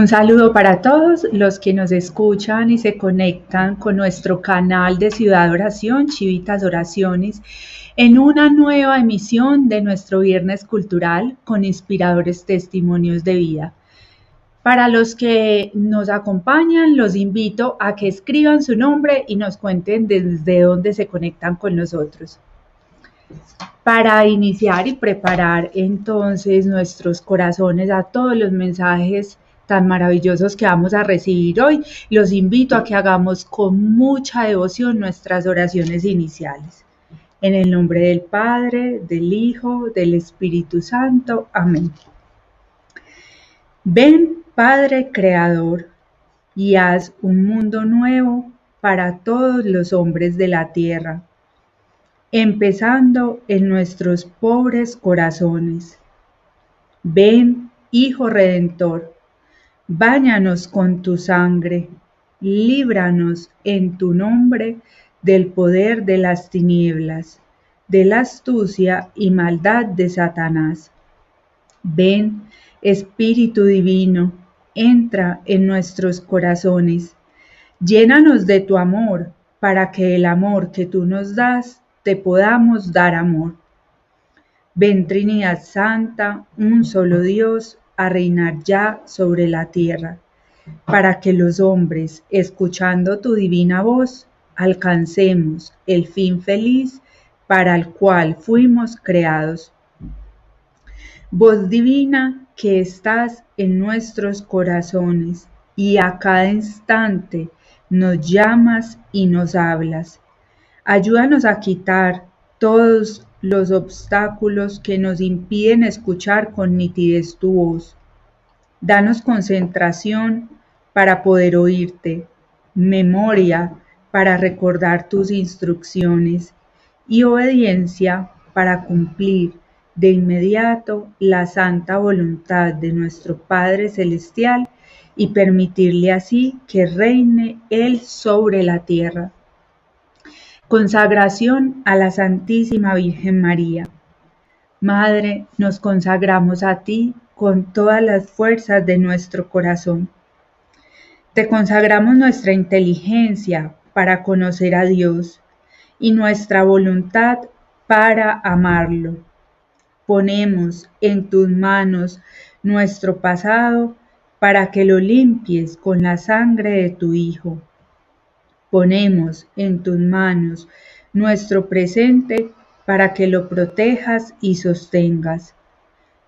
Un saludo para todos los que nos escuchan y se conectan con nuestro canal de Ciudad Oración, Chivitas Oraciones, en una nueva emisión de nuestro Viernes Cultural con inspiradores testimonios de vida. Para los que nos acompañan, los invito a que escriban su nombre y nos cuenten desde dónde se conectan con nosotros. Para iniciar y preparar entonces nuestros corazones a todos los mensajes tan maravillosos que vamos a recibir hoy, los invito a que hagamos con mucha devoción nuestras oraciones iniciales. En el nombre del Padre, del Hijo, del Espíritu Santo. Amén. Ven, Padre Creador, y haz un mundo nuevo para todos los hombres de la tierra, empezando en nuestros pobres corazones. Ven, Hijo Redentor, Báñanos con tu sangre, líbranos en tu nombre del poder de las tinieblas, de la astucia y maldad de Satanás. Ven, Espíritu Divino, entra en nuestros corazones, llénanos de tu amor, para que el amor que tú nos das te podamos dar amor. Ven Trinidad Santa, un solo Dios, a reinar ya sobre la tierra, para que los hombres, escuchando tu divina voz, alcancemos el fin feliz para el cual fuimos creados. Voz divina que estás en nuestros corazones y a cada instante nos llamas y nos hablas. Ayúdanos a quitar todos los obstáculos que nos impiden escuchar con nitidez tu voz. Danos concentración para poder oírte, memoria para recordar tus instrucciones y obediencia para cumplir de inmediato la santa voluntad de nuestro Padre Celestial y permitirle así que reine Él sobre la tierra. Consagración a la Santísima Virgen María. Madre, nos consagramos a ti con todas las fuerzas de nuestro corazón. Te consagramos nuestra inteligencia para conocer a Dios y nuestra voluntad para amarlo. Ponemos en tus manos nuestro pasado para que lo limpies con la sangre de tu Hijo Ponemos en tus manos nuestro presente para que lo protejas y sostengas.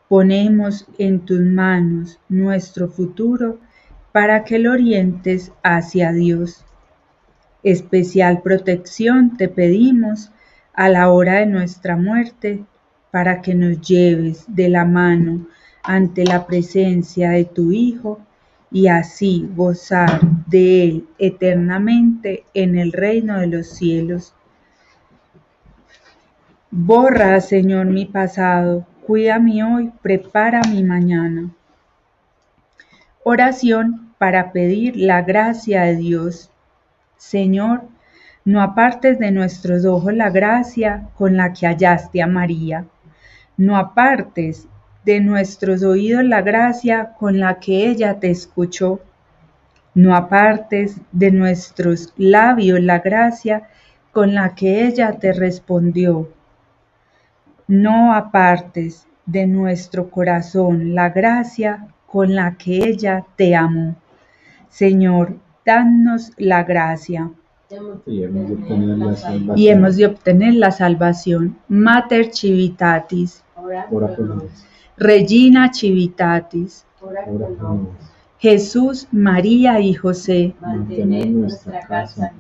Ponemos en tus manos nuestro futuro para que lo orientes hacia Dios. Especial protección te pedimos a la hora de nuestra muerte para que nos lleves de la mano ante la presencia de tu Hijo y así gozar de Él eternamente en el reino de los cielos. Borra, Señor, mi pasado, cuida mi hoy, prepara mi mañana. Oración para pedir la gracia de Dios. Señor, no apartes de nuestros ojos la gracia con la que hallaste a María. No apartes de nuestros oídos la gracia con la que ella te escuchó. No apartes de nuestros labios la gracia con la que ella te respondió. No apartes de nuestro corazón la gracia con la que ella te amó. Señor, danos la gracia. Y hemos de obtener la salvación. Mater Civitatis. Regina Civitatis. Jesús, María y José. nuestra casa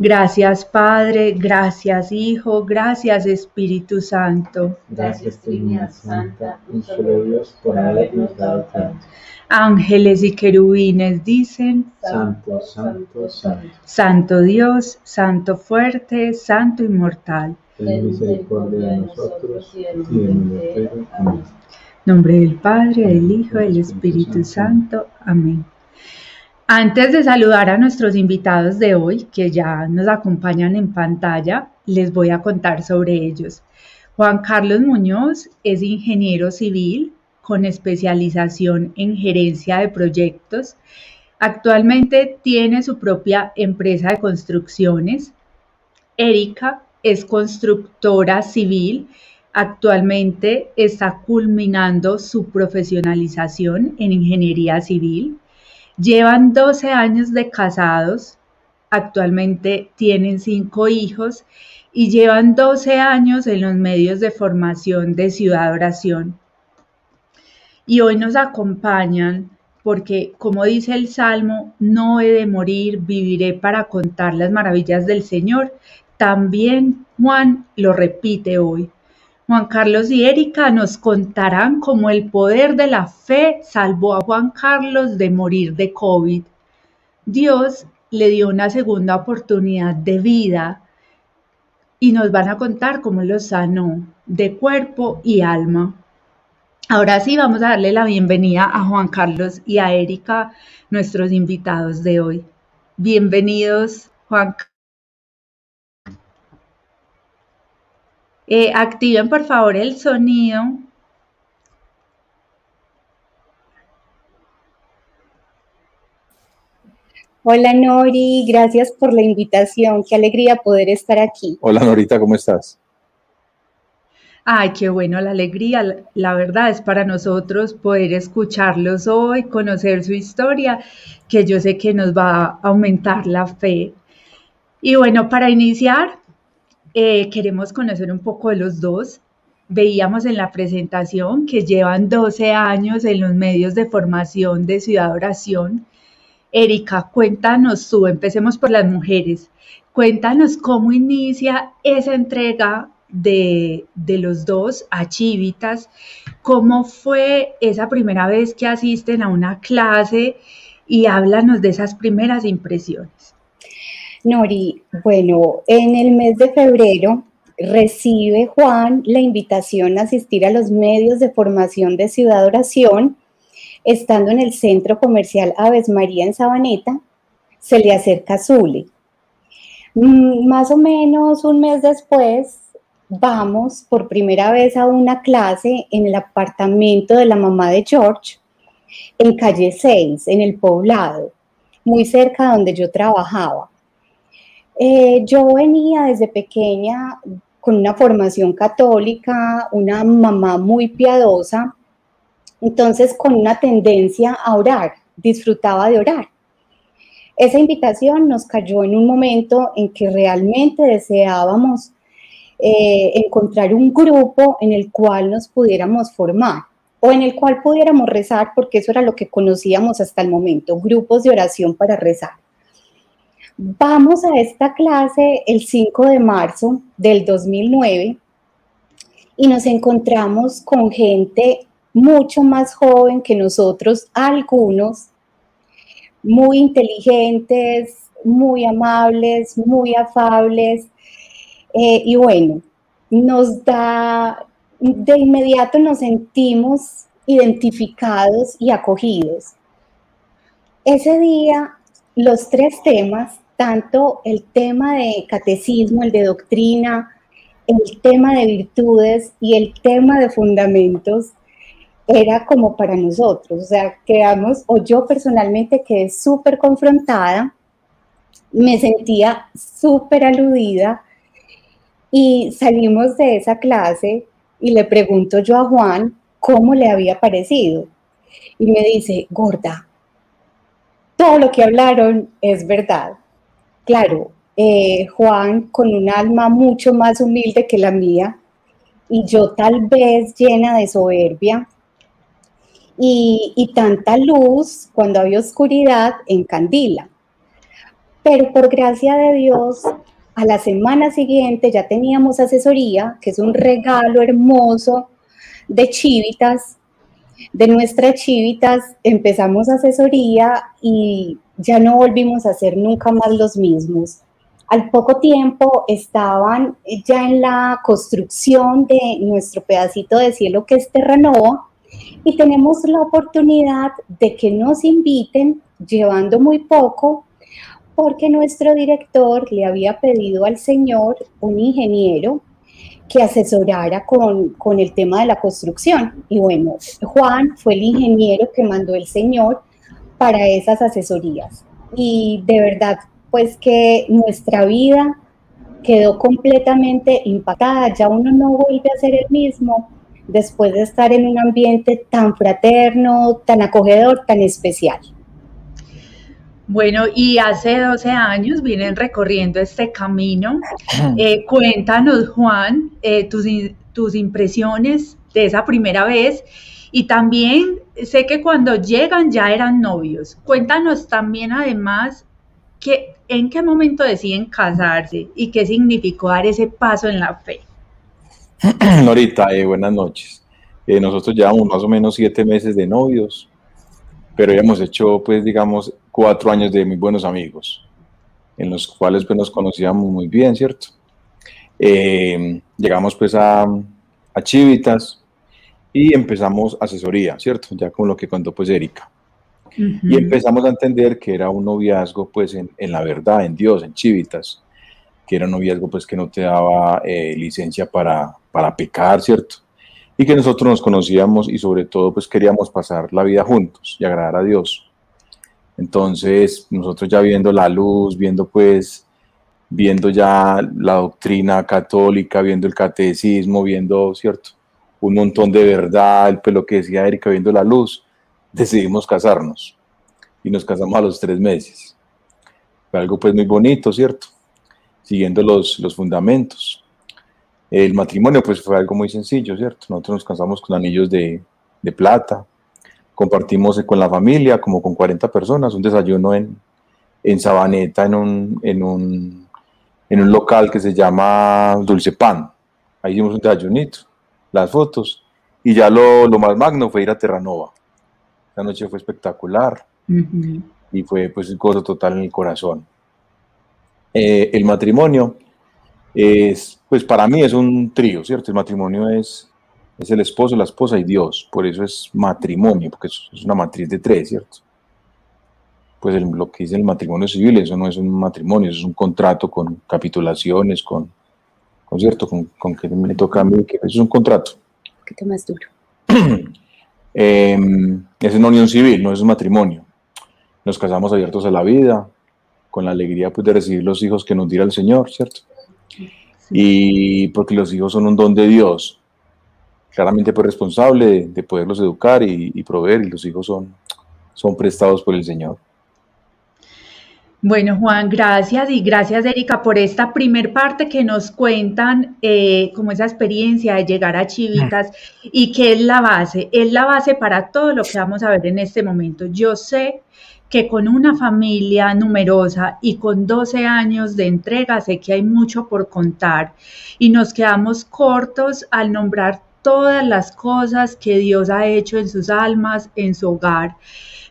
Gracias Padre, gracias Hijo, gracias Espíritu Santo. Gracias Trinidad Santa, un solo Dios por habernos dado tanto. Ángeles y querubines dicen, Santo, Santo, Santo. Santo Dios, Santo fuerte, Santo inmortal ten misericordia de nosotros y de mundo Amén. Nombre del Padre, del Hijo, del Espíritu Santo. Amén. Antes de saludar a nuestros invitados de hoy, que ya nos acompañan en pantalla, les voy a contar sobre ellos. Juan Carlos Muñoz es ingeniero civil con especialización en gerencia de proyectos. Actualmente tiene su propia empresa de construcciones. Erika es constructora civil. Actualmente está culminando su profesionalización en ingeniería civil. Llevan 12 años de casados. Actualmente tienen cinco hijos y llevan 12 años en los medios de formación de Ciudad Oración. Y hoy nos acompañan porque, como dice el Salmo, no he de morir, viviré para contar las maravillas del Señor. También Juan lo repite hoy. Juan Carlos y Erika nos contarán cómo el poder de la fe salvó a Juan Carlos de morir de COVID. Dios le dio una segunda oportunidad de vida y nos van a contar cómo lo sanó de cuerpo y alma. Ahora sí, vamos a darle la bienvenida a Juan Carlos y a Erika, nuestros invitados de hoy. Bienvenidos, Juan. Eh, activen por favor el sonido Hola Nori, gracias por la invitación. Qué alegría poder estar aquí. Hola Norita, ¿cómo estás? Ay, qué bueno la alegría. La verdad es para nosotros poder escucharlos hoy, conocer su historia, que yo sé que nos va a aumentar la fe. Y bueno, para iniciar, eh, queremos conocer un poco de los dos. Veíamos en la presentación que llevan 12 años en los medios de formación de Ciudad Oración Erika, cuéntanos tú, empecemos por las mujeres, cuéntanos cómo inicia esa entrega de, los dos a Chivitas, cómo fue esa primera vez que asisten a una clase y háblanos de esas primeras impresiones. Nori, bueno, en el mes de febrero recibe Juan la invitación a asistir a los medios de formación de Ciudad Oración Estando en el centro comercial Aves María en Sabaneta, se le acerca Zule. Mm, más o menos un mes después, vamos por primera vez a una clase en el apartamento de la mamá de George, en calle 6, en el poblado, muy cerca donde yo trabajaba. Eh, yo venía desde pequeña con una formación católica, una mamá muy piadosa, entonces, con una tendencia a orar, disfrutaba de orar. Esa invitación nos cayó en un momento en que realmente deseábamos eh, encontrar un grupo en el cual nos pudiéramos formar o en el cual pudiéramos rezar, porque eso era lo que conocíamos hasta el momento, grupos de oración para rezar. Vamos a esta clase el 5 de marzo del 2009 y nos encontramos con gente mucho más joven que nosotros, algunos, muy inteligentes, muy amables, muy afables. Eh, y bueno, nos da, de inmediato nos sentimos identificados y acogidos. Ese día, los tres temas, tanto el tema de catecismo, el de doctrina, el tema de virtudes y el tema de fundamentos, era como para nosotros, o sea, quedamos, o yo personalmente quedé súper confrontada, me sentía súper aludida y salimos de esa clase y le pregunto yo a Juan cómo le había parecido. Y me dice, gorda, todo lo que hablaron es verdad. Claro, eh, Juan con un alma mucho más humilde que la mía y yo tal vez llena de soberbia, y, tanta luz cuando había oscuridad en Candila. Pero por gracia de Dios, a la semana siguiente ya teníamos asesoría, que es un regalo hermoso de Chivitas. De nuestras Chivitas empezamos asesoría y ya no volvimos a ser nunca más los mismos. Al poco tiempo estaban ya en la construcción de nuestro pedacito de cielo que es Terranova y tenemos la oportunidad de que nos inviten llevando muy poco porque nuestro director le había pedido al señor, un ingeniero, que asesorara con, con, el tema de la construcción. Y bueno, Juan fue el ingeniero que mandó el Señor para esas asesorías. Y de verdad, pues que nuestra vida quedó completamente impactada, ya uno no vuelve a ser el mismo después de estar en un ambiente tan fraterno, tan acogedor, tan especial. Bueno, y hace 12 años vienen recorriendo este camino. Eh, cuéntanos, Juan, eh, tus, tus impresiones de esa primera vez y también sé que cuando llegan ya eran novios. Cuéntanos también además que, en qué momento deciden casarse y qué significó dar ese paso en la fe. Norita, eh, buenas noches. nosotros llevamos más o menos siete meses de novios, pero ya hemos hecho, pues, digamos, cuatro años de muy buenos amigos, en los cuales pues, nos conocíamos muy bien, ¿cierto? Eh, llegamos pues a, a, Chivitas y empezamos asesoría, ¿cierto? Ya con lo que contó pues Erika. Y empezamos a entender que era un noviazgo pues en, en, la verdad, en Dios, en Chivitas, que era un noviazgo pues que no te daba eh, licencia para, para pecar, ¿cierto? Y que nosotros nos conocíamos y sobre todo pues queríamos pasar la vida juntos y agradar a Dios. Entonces, nosotros ya viendo la luz, viendo pues, viendo ya la doctrina católica, viendo el catecismo, viendo, ¿cierto? Un montón de verdad, el pelo que decía Erika, viendo la luz, decidimos casarnos. Y nos casamos a los tres meses. Fue algo pues muy bonito, ¿cierto? Siguiendo los, los fundamentos. El matrimonio pues fue algo muy sencillo, ¿cierto? Nosotros nos casamos con anillos de, de plata, compartimos con la familia, como con 40 personas, un desayuno en, en Sabaneta, en un, en, un, en un local que se llama Dulce Pan. Ahí hicimos un desayunito, las fotos, y ya lo, lo más magno fue ir a Terranova. La noche fue espectacular y fue pues un gozo total en el corazón. Eh, el matrimonio es, pues para mí es un trío, ¿cierto? El matrimonio es es el esposo, la esposa y Dios. Por eso es matrimonio, porque es una matriz de tres, ¿cierto? Pues lo que dice el matrimonio civil, eso no es un matrimonio, eso es un contrato con capitulaciones, con, con cierto, con, con que me toca a mí, que eso es un contrato. ¿Qué más duro? Em, es una unión civil, no es un matrimonio. Nos casamos abiertos a la vida, con la alegría pues, de recibir los hijos que nos diera el Señor, ¿cierto? Y porque los hijos son un don de Dios, claramente pues responsable de, poderlos educar y, proveer y los hijos son, son prestados por el Señor. Bueno, Juan, gracias y gracias, Erika, por esta primer parte que nos cuentan eh, como esa experiencia de llegar a Chivitas y que es la base, es la base para todo lo que vamos a ver en este momento. Yo sé que con una familia numerosa y con 12 años de entrega, sé que hay mucho por contar y nos quedamos cortos al nombrar todas las cosas que Dios ha hecho en sus almas, en su hogar.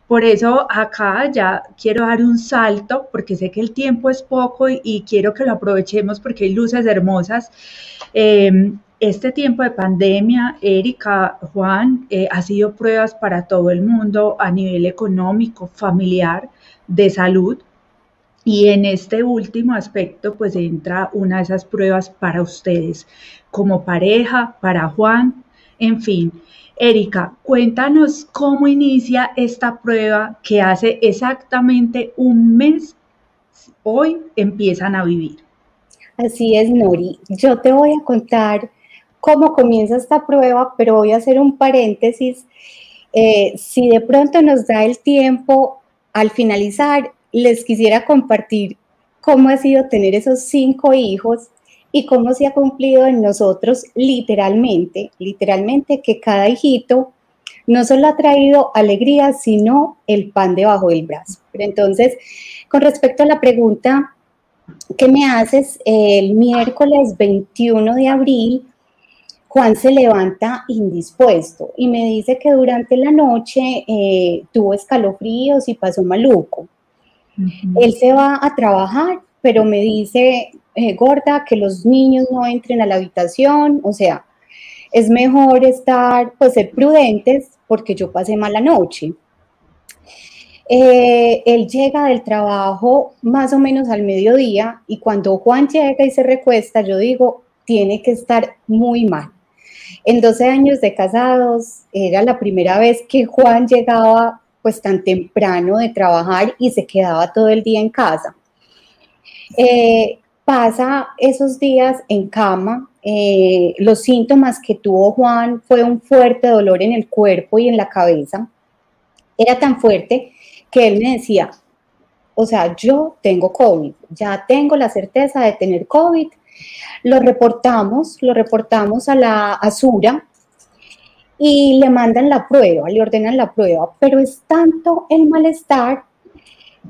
Por eso acá ya quiero dar un salto, porque sé que el tiempo es poco y, quiero que lo aprovechemos porque hay luces hermosas. Em, este tiempo de pandemia, Erika, Juan, eh, ha sido pruebas para todo el mundo a nivel económico, familiar, de salud. Y en este último aspecto, pues entra una de esas pruebas para ustedes, como pareja, para Juan, en fin. Erika, cuéntanos cómo inicia esta prueba que hace exactamente un mes, hoy empiezan a vivir. Así es, Nori. Yo te voy a contar cómo comienza esta prueba, pero voy a hacer un paréntesis. Eh, si de pronto nos da el tiempo, al finalizar, les quisiera compartir cómo ha sido tener esos cinco hijos y cómo se ha cumplido en nosotros literalmente, literalmente que cada hijito no solo ha traído alegría, sino el pan debajo del brazo. Pero entonces, con respecto a la pregunta que me haces, el miércoles 21 de abril, Juan se levanta indispuesto y me dice que durante la noche eh, tuvo escalofríos y pasó maluco. Él se va a trabajar, pero me dice, eh, gorda, que los niños no entren a la habitación, o sea, es mejor estar, pues ser prudentes porque yo pasé mala noche. Eh, él llega del trabajo más o menos al mediodía y cuando Juan llega y se recuesta, yo digo, tiene que estar muy mal. En 12 años de casados era la primera vez que Juan llegaba pues tan temprano de trabajar y se quedaba todo el día en casa. Eh, pasa esos días en cama. Eh, los síntomas que tuvo Juan fue un fuerte dolor en el cuerpo y en la cabeza. Era tan fuerte que él me decía, o sea, yo tengo COVID, ya tengo la certeza de tener COVID. Lo reportamos, lo reportamos a la Asura, y le mandan la prueba, le ordenan la prueba, pero es tanto el malestar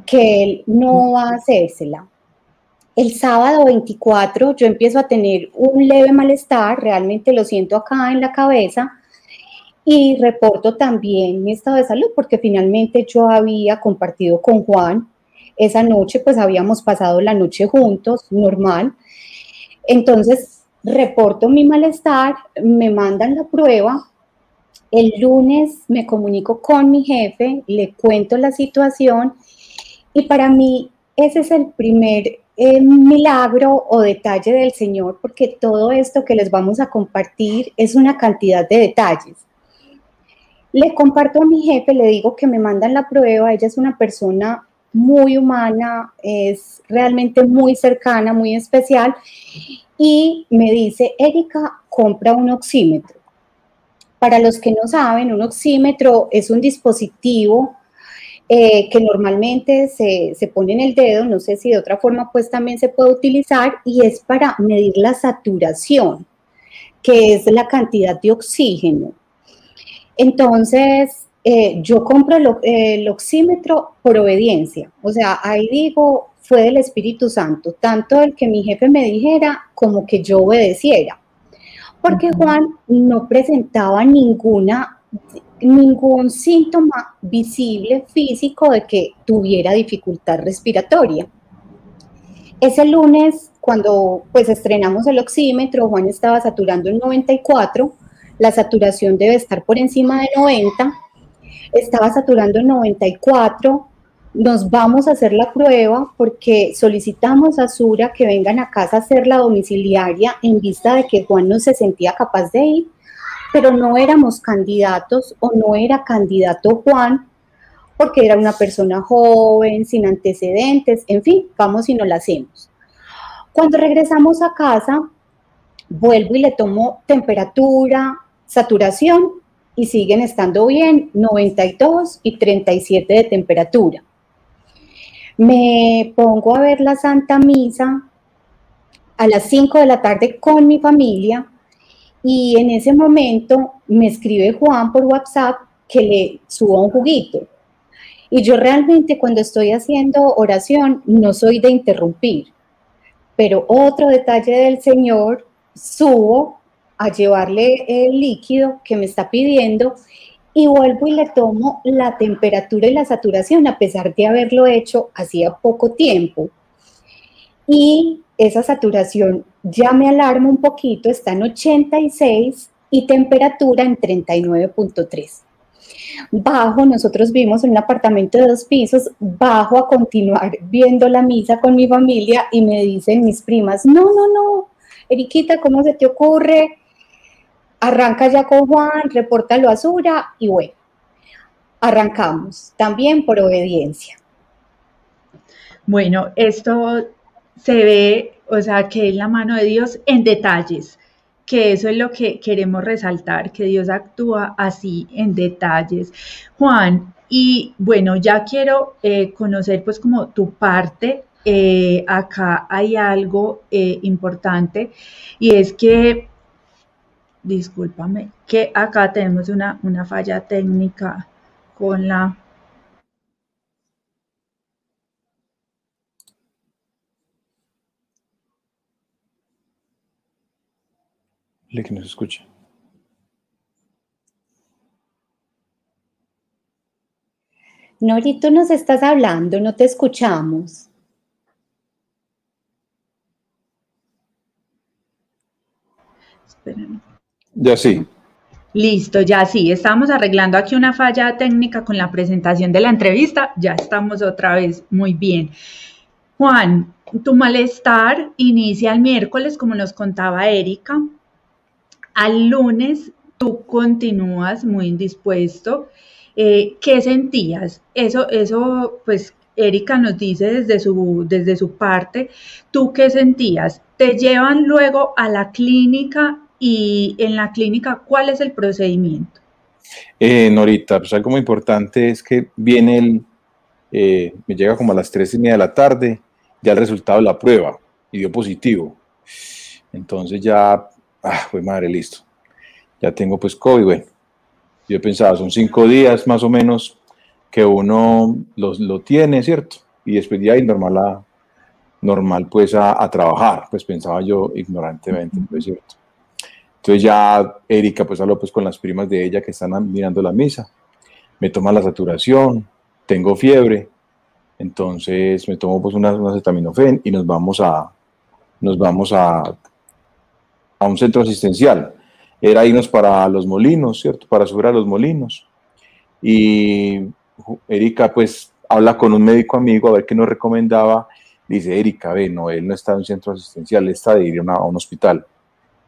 que él no va a hacérsela. El sábado 24 yo empiezo a tener un leve malestar, realmente lo siento acá en la cabeza y reporto también mi estado de salud porque finalmente yo había compartido con Juan esa noche, pues habíamos pasado la noche juntos, normal. Entonces reporto mi malestar, me mandan la prueba, el lunes me comunico con mi jefe, le cuento la situación y para mí ese es el primer eh, milagro o detalle del Señor, porque todo esto que les vamos a compartir es una cantidad de detalles. Le comparto a mi jefe, le digo que me mandan la prueba, ella es una persona muy humana, es realmente muy cercana, muy especial, y me dice, Erika, compra un oxímetro. Para los que no saben, un oxímetro es un dispositivo eh, que normalmente se, se, pone en el dedo, no sé si de otra forma pues también se puede utilizar y es para medir la saturación, que es la cantidad de oxígeno. Entonces, eh, yo compro el, el, oxímetro por obediencia, o sea, ahí digo, fue del Espíritu Santo, tanto el que mi jefe me dijera como que yo obedeciera. Porque Juan no presentaba ninguna, ningún síntoma visible físico de que tuviera dificultad respiratoria. Ese lunes, cuando pues estrenamos el oxímetro, Juan estaba saturando en 94, la saturación debe estar por encima de 90, estaba saturando en 94, nos vamos a hacer la prueba porque solicitamos a Sura que vengan a casa a hacer la domiciliaria en vista de que Juan no se sentía capaz de ir, pero no éramos candidatos o no era candidato Juan porque era una persona joven, sin antecedentes, en fin, vamos y no la hacemos. Cuando regresamos a casa, vuelvo y le tomo temperatura, saturación y siguen estando bien, 92 y 37 de temperatura. Me pongo a ver la Santa Misa a las 5 de la tarde con mi familia y en ese momento me escribe Juan por WhatsApp que le suba un juguito. Y yo realmente cuando estoy haciendo oración no soy de interrumpir, pero otro detalle del Señor, subo a llevarle el líquido que me está pidiendo y vuelvo y le tomo la temperatura y la saturación a pesar de haberlo hecho hacía poco tiempo. Y esa saturación ya me alarma un poquito, está en 86 y temperatura en 39.3. Bajo, nosotros vimos en un apartamento de dos pisos, bajo a continuar viendo la misa con mi familia y me dicen mis primas, no, no, no, Eriquita, ¿cómo se te ocurre? Arranca ya con Juan, repórtalo a Sura y bueno, arrancamos también por obediencia. Bueno, esto se ve, o sea, que es la mano de Dios en detalles, que eso es lo que queremos resaltar, que Dios actúa así en detalles. Juan, y bueno, ya quiero eh, conocer pues como tu parte. Eh, acá hay algo eh, importante y es que discúlpame, que acá tenemos una, una falla técnica con la... Le que nos escucha. Norito, nos estás hablando, no te escuchamos. Esperen. Ya sí. Listo, ya sí, estamos arreglando aquí una falla técnica con la presentación de la entrevista, ya estamos otra vez muy bien. Juan, tu malestar inicia el miércoles, como nos contaba Erika. Al lunes tú continúas muy indispuesto. Eh, ¿Qué sentías? Eso, eso, pues Erika nos dice desde su, desde su parte, ¿tú qué sentías? Te llevan luego a la clínica y en la clínica, ¿cuál es el procedimiento? Eh, Norita, pues algo muy importante es que viene el, eh, me llega como a las tres y media de la tarde, ya el resultado de la prueba y dio positivo. Entonces ya, ah, pues madre, listo. Ya tengo pues COVID, bueno. Yo pensaba, son cinco días más o menos que uno lo tiene, ¿cierto? Y después de ahí normal, normal pues a, a, trabajar, pues pensaba yo ignorantemente, pues cierto. Entonces ya Erika pues habló pues con las primas de ella que están mirando la misa, me toma la saturación, tengo fiebre, entonces me tomo pues una, una acetaminofén y nos vamos a, nos vamos a, a un centro asistencial. Era irnos para los molinos, ¿cierto? Para subir a los molinos. Y Erika pues habla con un médico amigo a ver qué nos recomendaba. Dice, Erika, ve, no, él no está en un centro asistencial, está de ir a un hospital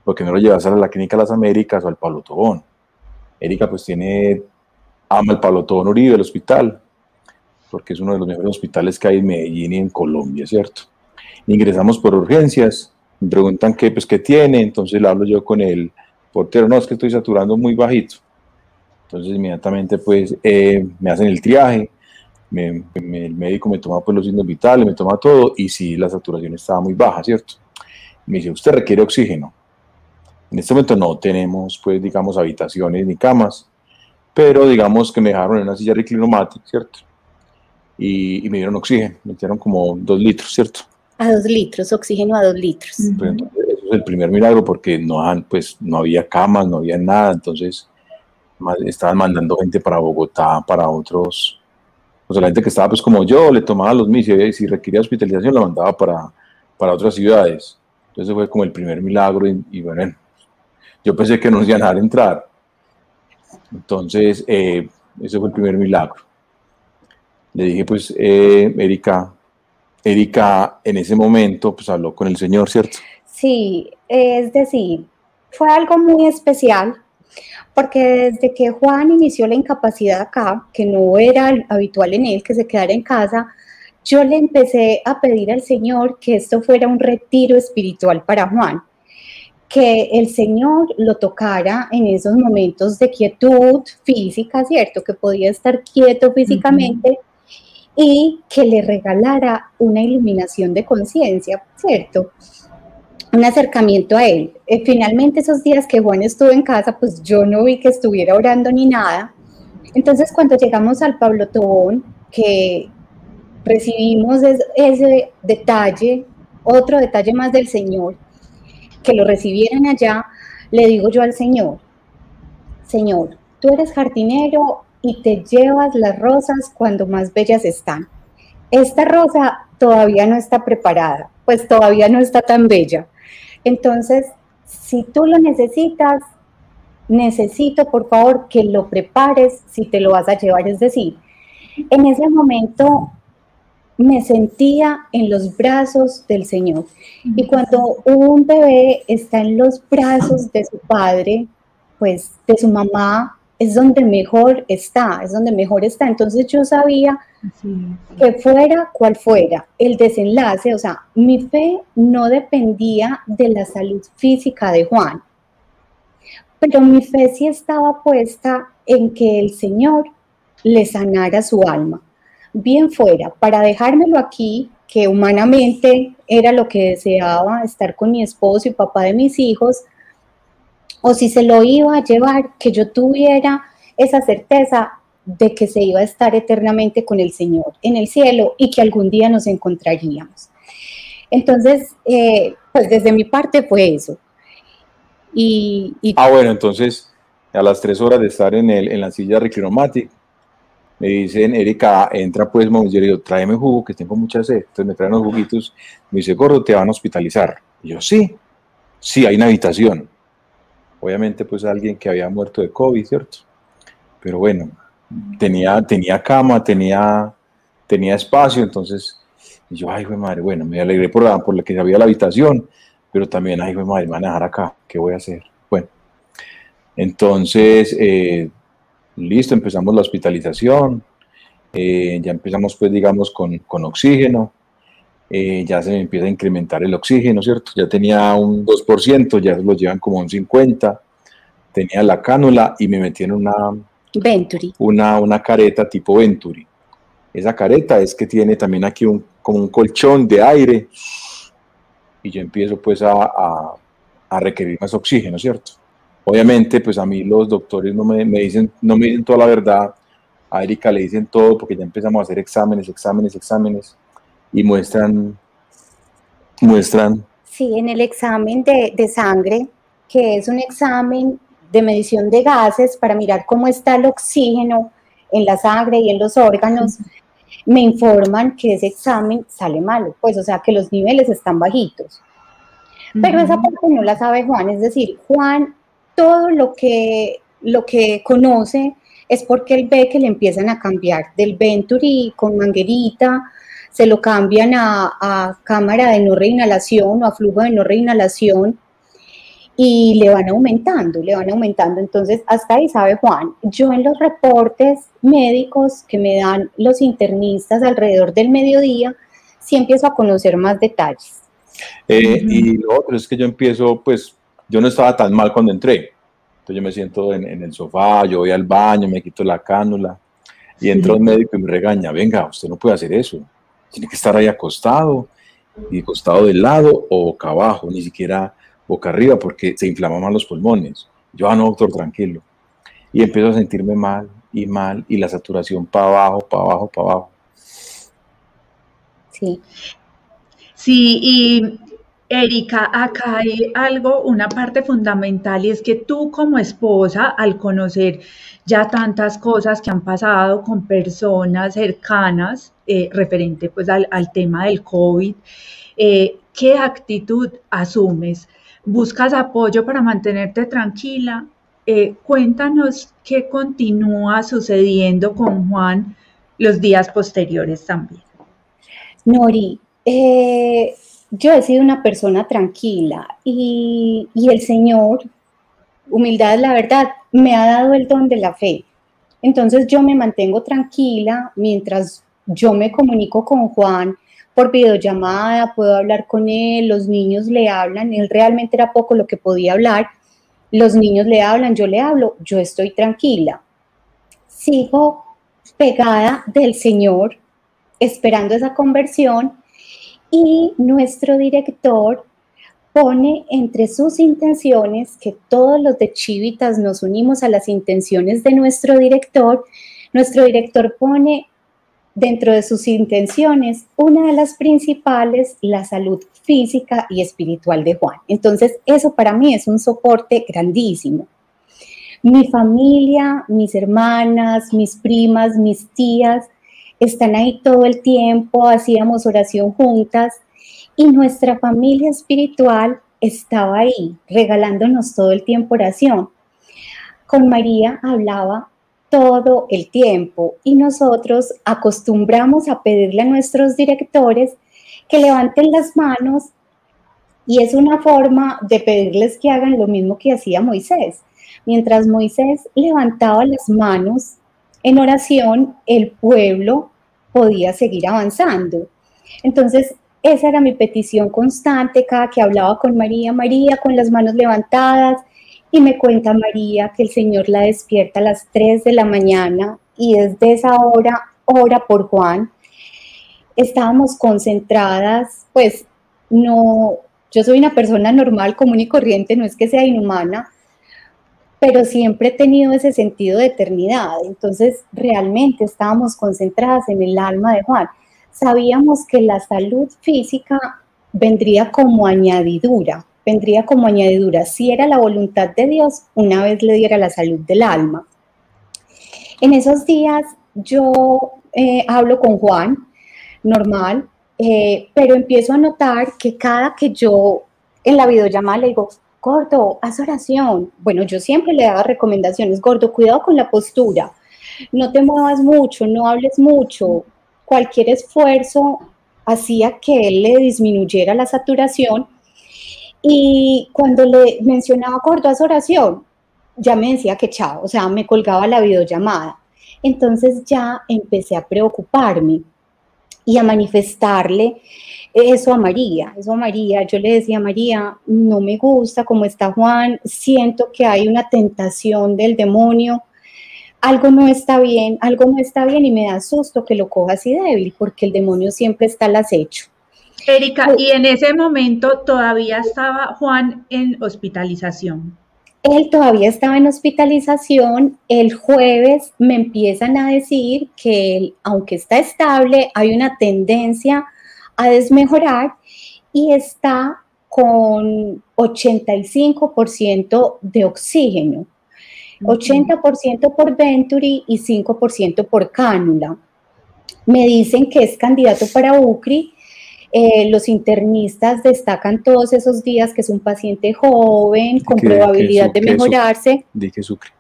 porque no lo llevas a la Clínica de las Américas o al Pablo Tobón. Erika pues tiene, ama el Pablo Tobón Uribe, el hospital, porque es uno de los mejores hospitales que hay en Medellín y en Colombia, ¿cierto? Ingresamos por urgencias, me preguntan qué, pues, qué tiene, entonces hablo yo con el portero, no, es que estoy saturando muy bajito. Entonces inmediatamente pues eh, me hacen el triaje, el médico me toma pues los signos vitales, me toma todo y sí, la saturación estaba muy baja, ¿cierto? Me dice, usted requiere oxígeno. En este momento no tenemos, pues, digamos, habitaciones ni camas, pero digamos que me dejaron en una silla reclinomática, ¿cierto? Y, me dieron oxígeno, me dieron como dos litros, ¿cierto? A dos litros, oxígeno a dos litros. Pues, eso es el primer milagro porque no, pues, no había camas, no había nada, entonces estaban mandando gente para Bogotá, para otros, o sea, la gente que estaba pues como yo, le tomaba los mis y si requería hospitalización la mandaba para, para otras ciudades. Entonces fue como el primer milagro y, y bueno, yo pensé que no nos iban a dejar entrar. Entonces, eh, ese fue el primer milagro. Le dije, pues, eh, Erika, Erika en ese momento, pues habló con el Señor, ¿cierto? Sí, es decir, fue algo muy especial, porque desde que Juan inició la incapacidad acá, que no era habitual en él que se quedara en casa, yo le empecé a pedir al Señor que esto fuera un retiro espiritual para Juan que el Señor lo tocara en esos momentos de quietud física, ¿cierto? Que podía estar quieto físicamente y que le regalara una iluminación de conciencia, ¿cierto? Un acercamiento a Él. Eh, finalmente esos días que Juan estuvo en casa, pues yo no vi que estuviera orando ni nada. Entonces cuando llegamos al Pablo Tobón, que recibimos ese detalle, otro detalle más del Señor, que lo recibieran allá, le digo yo al Señor, Señor, tú eres jardinero y te llevas las rosas cuando más bellas están. Esta rosa todavía no está preparada, pues todavía no está tan bella. Entonces, si tú lo necesitas, necesito por favor que lo prepares si te lo vas a llevar. Es decir, en ese momento me sentía en los brazos del Señor. Y cuando un bebé está en los brazos de su padre, pues de su mamá, es donde mejor está, es donde mejor está. Entonces yo sabía que fuera cual fuera el desenlace, o sea, mi fe no dependía de la salud física de Juan, pero mi fe sí estaba puesta en que el Señor le sanara su alma bien fuera para dejármelo aquí, que humanamente era lo que deseaba, estar con mi esposo y papá de mis hijos, o si se lo iba a llevar, que yo tuviera esa certeza de que se iba a estar eternamente con el Señor en el cielo y que algún día nos encontraríamos. Entonces, eh, pues desde mi parte fue eso. Y, ah, bueno, entonces a las tres horas de estar en, el, en la silla reclinomática, me dicen, Erika, entra pues, yo le tráeme jugo, que tengo mucha sed. Entonces me traen los juguitos, me dice, gordo, te van a hospitalizar. Y yo, sí, sí, hay una habitación. Obviamente, pues alguien que había muerto de COVID, ¿cierto? Pero bueno, tenía, tenía cama, tenía, tenía espacio, entonces Y yo, ay, fue madre, bueno, me alegré por, la, por la que había la habitación, pero también, ay, fue madre, me van a dejar acá, ¿qué voy a hacer? Bueno, entonces, eh, listo, empezamos la hospitalización, eh, ya empezamos, pues, digamos, con, con oxígeno, eh, ya se me empieza a incrementar el oxígeno, ¿cierto? Ya tenía un 2%, ya lo llevan como un 50%, tenía la cánula y me metieron una, Venturi. Una, una careta tipo Venturi. Esa careta es que tiene también aquí un, como un colchón de aire y yo empiezo pues a, a, a requerir más oxígeno, ¿cierto? Obviamente, pues a mí los doctores no me, me, dicen, no me dicen toda la verdad, a Erika le dicen todo porque ya empezamos a hacer exámenes, exámenes, exámenes y muestran, muestran. Sí, en el examen de, de sangre, que es un examen de medición de gases para mirar cómo está el oxígeno en la sangre y en los órganos, me informan que ese examen sale malo, pues o sea que los niveles están bajitos. Pero esa parte no la sabe Juan, es decir, Juan todo lo que, lo que conoce es porque él ve que le empiezan a cambiar del Venturi con manguerita, se lo cambian a, a cámara de no reinhalación o a flujo de no reinhalación, y le van aumentando, le van aumentando. Entonces, hasta ahí sabe Juan. Yo en los reportes médicos que me dan los internistas alrededor del mediodía, sí empiezo a conocer más detalles. Eh, y lo otro es que yo empiezo, pues, yo no estaba tan mal cuando entré. Entonces yo me siento en, en el sofá, yo voy al baño, me quito la cánula y entra un médico y me regaña, venga, usted no puede hacer eso. Tiene que estar ahí acostado y acostado del lado o boca abajo, ni siquiera boca arriba porque se inflamaban los pulmones. Yo, ah, no, doctor, tranquilo. Y empiezo a sentirme mal y mal y la saturación para abajo, para abajo, para abajo. Sí. Sí, y Erika, acá hay algo, una parte fundamental y es que tú como esposa, al conocer ya tantas cosas que han pasado con personas cercanas, eh, referente pues al, tema del COVID, eh, ¿qué actitud asumes? buscas apoyo para mantenerte tranquila. Eh, cuéntanos qué continúa sucediendo con Juan los días posteriores también. Nori, yo he sido una persona tranquila y, y el Señor, humildad la verdad, me ha dado el don de la fe. Entonces yo me mantengo tranquila mientras yo me comunico con Juan por videollamada, puedo hablar con él, los niños le hablan, él realmente era poco lo que podía hablar, los niños le hablan, yo le hablo, yo estoy tranquila. Sigo pegada del Señor, esperando esa conversión y nuestro director pone entre sus intenciones, que todos los de Chivitas nos unimos a las intenciones de nuestro director, nuestro director pone dentro de sus intenciones, una de las principales, la salud física y espiritual de Juan. Entonces, eso para mí es un soporte grandísimo. Mi familia, mis hermanas, mis primas, mis tías, están ahí todo el tiempo, hacíamos oración juntas y nuestra familia espiritual estaba ahí, regalándonos todo el tiempo oración. Con María hablaba todo el tiempo y nosotros acostumbramos a pedirle a nuestros directores que levanten las manos y es una forma de pedirles que hagan lo mismo que hacía Moisés. Mientras Moisés levantaba las manos en oración, el pueblo podía seguir avanzando. Entonces, esa era mi petición constante cada que hablaba con María, María con las manos levantadas, y me cuenta María que el Señor la despierta a las 3 de la mañana y desde esa hora ora por Juan. Estábamos concentradas, pues no, yo soy una persona normal, común y corriente, no es que sea inhumana, pero siempre he tenido ese sentido de eternidad. Entonces, realmente estábamos concentradas en el alma de Juan. Sabíamos que la salud física vendría como añadidura, vendría como añadidura, si era la voluntad de Dios, una vez le diera la salud del alma. En esos días yo eh, hablo con Juan, normal, eh, pero empiezo a notar que cada que yo en la videollamada le digo, Gordo, haz oración. Bueno, yo siempre le daba recomendaciones, Gordo, cuidado con la postura, no te muevas mucho, no hables mucho, cualquier esfuerzo hacía que él le disminuyera la saturación. Y cuando le mencionaba a oración, ya me decía que chao, o sea, me colgaba la videollamada. Entonces ya empecé a preocuparme y a manifestarle eso a María, eso a María. Yo le decía María, no me gusta cómo está Juan, siento que hay una tentación del demonio, algo no está bien, algo no está bien y me da susto que lo coja así débil, porque el demonio siempre está al acecho. Erika, y en ese momento todavía estaba Juan en hospitalización. Él todavía estaba en hospitalización. El jueves me empiezan a decir que él, aunque está estable, hay una tendencia a desmejorar y está con 85% de oxígeno. 80% por Venturi y 5% por cánula. Me dicen que es candidato para UCRI. Eh, los internistas destacan todos esos días que es un paciente joven, con probabilidad de mejorarse. Dije UCRI.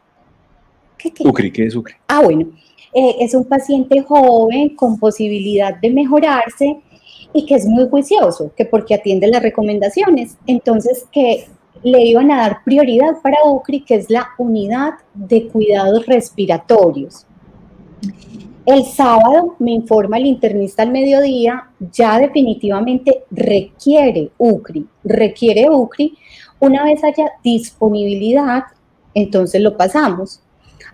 ¿Qué, qué? UCRI, ¿qué es UCRI? Ah, bueno. Eh, es un paciente joven con posibilidad de mejorarse y que es muy juicioso, que porque atiende las recomendaciones. Entonces, que le iban a dar prioridad para UCRI, que es la unidad de cuidados respiratorios. El sábado me informa el internista al mediodía, ya definitivamente requiere UCRI, requiere UCRI. Una vez haya disponibilidad, entonces lo pasamos.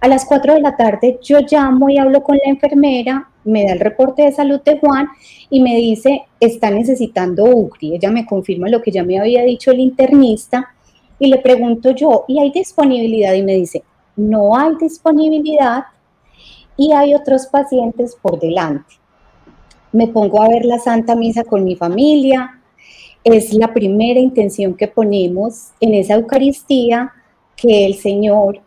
A las 4 de la tarde yo llamo y hablo con la enfermera, me da el reporte de salud de Juan y me dice, está necesitando UCRI. Ella me confirma lo que ya me había dicho el internista y le pregunto yo, ¿y hay disponibilidad? Y me dice, no hay disponibilidad y hay otros pacientes por delante. Me pongo a ver la Santa Misa con mi familia. Es la primera intención que ponemos en esa Eucaristía, que el Señor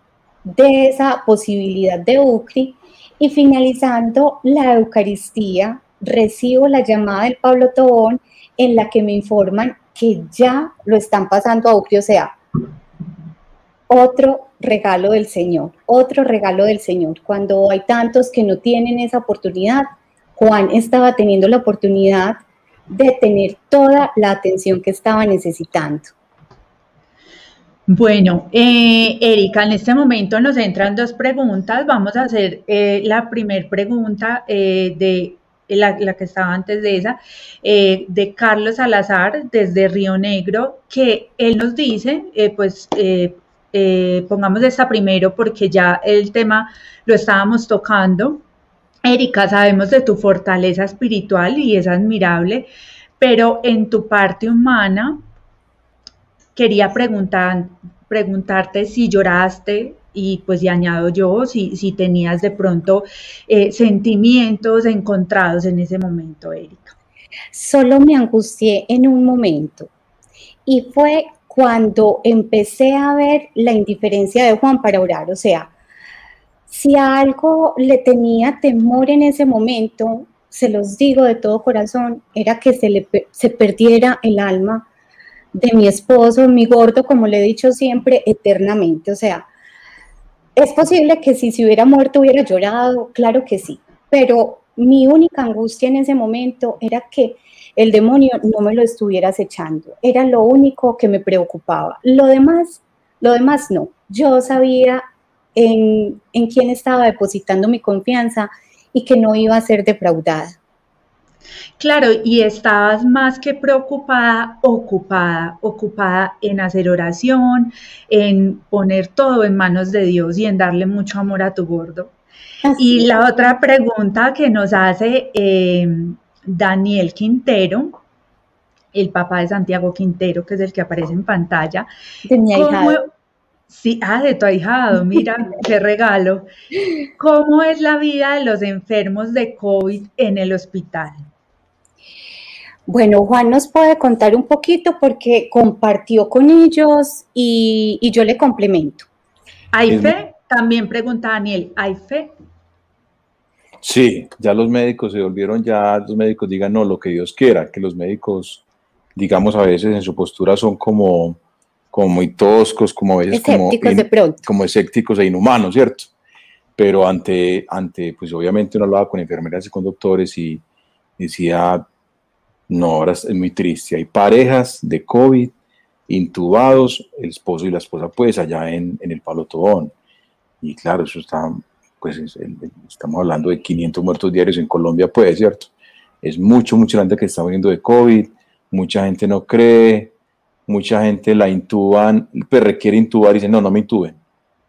dé esa posibilidad de UCRI. Y finalizando la Eucaristía, recibo la llamada del Pablo Tobón en la que me informan que ya lo están pasando a UCRI, o sea, otro regalo del Señor, otro regalo del Señor. Cuando hay tantos que no tienen esa oportunidad, Juan estaba teniendo la oportunidad de tener toda la atención que estaba necesitando. Bueno, eh, Erika, en este momento nos entran dos preguntas. Vamos a hacer eh, la primera pregunta eh, de la, que estaba antes de esa, de Carlos Salazar desde Río Negro, que él nos dice, pues pongamos esta primero porque ya el tema lo estábamos tocando. Erika, sabemos de tu fortaleza espiritual y es admirable, pero en tu parte humana, quería preguntar, preguntarte si lloraste y pues y añado yo, si, si tenías de pronto eh, sentimientos encontrados en ese momento, Erika. Solo me angustié en un momento y fue cuando empecé a ver la indiferencia de Juan para orar. O sea, si algo le tenía temor en ese momento, se los digo de todo corazón, era que se le se perdiera el alma de mi esposo, mi gordo, como le he dicho siempre, eternamente. O sea, es posible que si se hubiera muerto hubiera llorado, claro que sí, pero mi única angustia en ese momento era que el demonio no me lo estuviera acechando. Era lo único que me preocupaba. Lo demás, lo demás no. Yo sabía en, en quién estaba depositando mi confianza y que no iba a ser defraudada. Claro, y estabas más que preocupada, ocupada, ocupada en hacer oración, en poner todo en manos de Dios y en darle mucho amor a tu gordo. y la otra pregunta que nos hace eh, Daniel Quintero, el papá de Santiago Quintero, que es el que aparece en pantalla. De mi ahijado. Sí, ah, de tu ahijado, mira, qué regalo. ¿Cómo es la vida de los enfermos de COVID en el hospital? Bueno, Juan nos puede contar un poquito porque compartió con ellos y, yo le complemento. ¿Hay fe? También pregunta Daniel, ¿hay fe? Sí, ya los médicos se volvieron, ya los médicos digan no, lo que Dios quiera, que los médicos, digamos, a veces en su postura son como, como muy toscos, como a veces como, como escépticos e inhumanos, ¿cierto? Pero ante, ante, pues obviamente uno hablaba con enfermeras y con doctores y decía, No, ahora es muy triste. Hay parejas de COVID intubados, el esposo y la esposa pues allá en, en el Palo Tobón. Y claro, eso está, pues estamos hablando de 500 muertos diarios en Colombia, pues, ¿cierto? Es mucho, mucha gente que está muriendo de COVID, mucha gente no cree, mucha gente la intuban, pues, requiere intubar y dicen, no, no me intuben.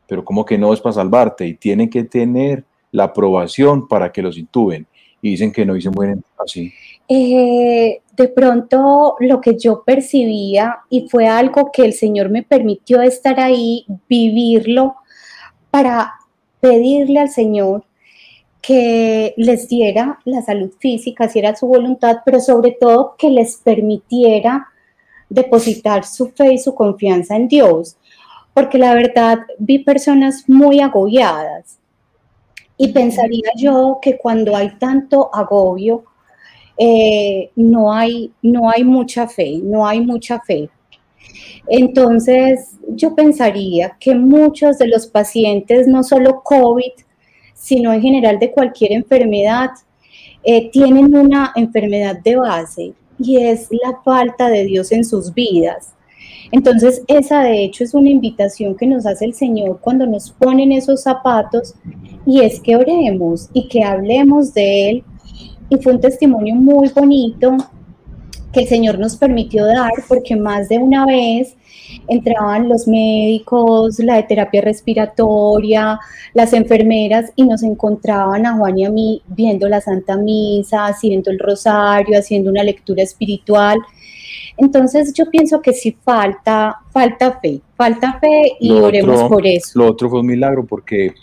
Pero como que no es para salvarte y tienen que tener la aprobación para que los intuben. Y dicen que no y se mueren así. Eh, de pronto lo que yo percibía y fue algo que el Señor me permitió estar ahí, vivirlo, para pedirle al Señor que les diera la salud física, si era su voluntad, pero sobre todo que les permitiera depositar su fe y su confianza en Dios, porque la verdad vi personas muy agobiadas. Y pensaría yo que cuando hay tanto agobio, eh, no, hay, no hay mucha fe, no hay mucha fe. Entonces, yo pensaría que muchos de los pacientes, no solo COVID, sino en general de cualquier enfermedad, eh, tienen una enfermedad de base y es la falta de Dios en sus vidas. Entonces, esa de hecho es una invitación que nos hace el Señor cuando nos ponen esos zapatos y es que oremos y que hablemos de Él. Y fue un testimonio muy bonito que el Señor nos permitió dar porque más de una vez entraban los médicos, la de terapia respiratoria, las enfermeras y nos encontraban a Juan y a mí viendo la Santa Misa, haciendo el rosario, haciendo una lectura espiritual. Entonces yo pienso que sí falta, falta fe, falta fe y oremos por eso. Lo otro fue un milagro porque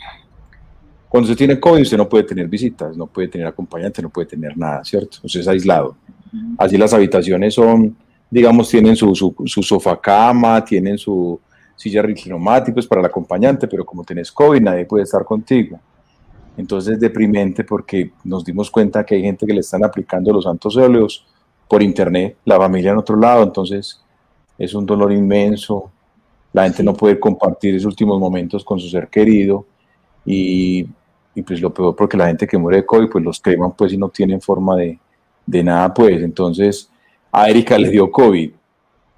cuando se tiene COVID usted no puede tener visitas, no puede tener acompañante, no puede tener nada, ¿cierto? Usted es aislado. Así las habitaciones son digamos, tienen su, su, su sofá cama, tienen su silla rinomáticos para el acompañante, pero como tenés COVID, nadie puede estar contigo. Entonces es deprimente porque nos dimos cuenta que hay gente que le están aplicando los santos óleos por internet, la familia en otro lado, entonces es un dolor inmenso. La gente no puede compartir esos últimos momentos con su ser querido y, y, pues lo peor porque la gente que muere de COVID pues los creman pues y no tienen forma de, de nada pues. Entonces a Erika le dio COVID.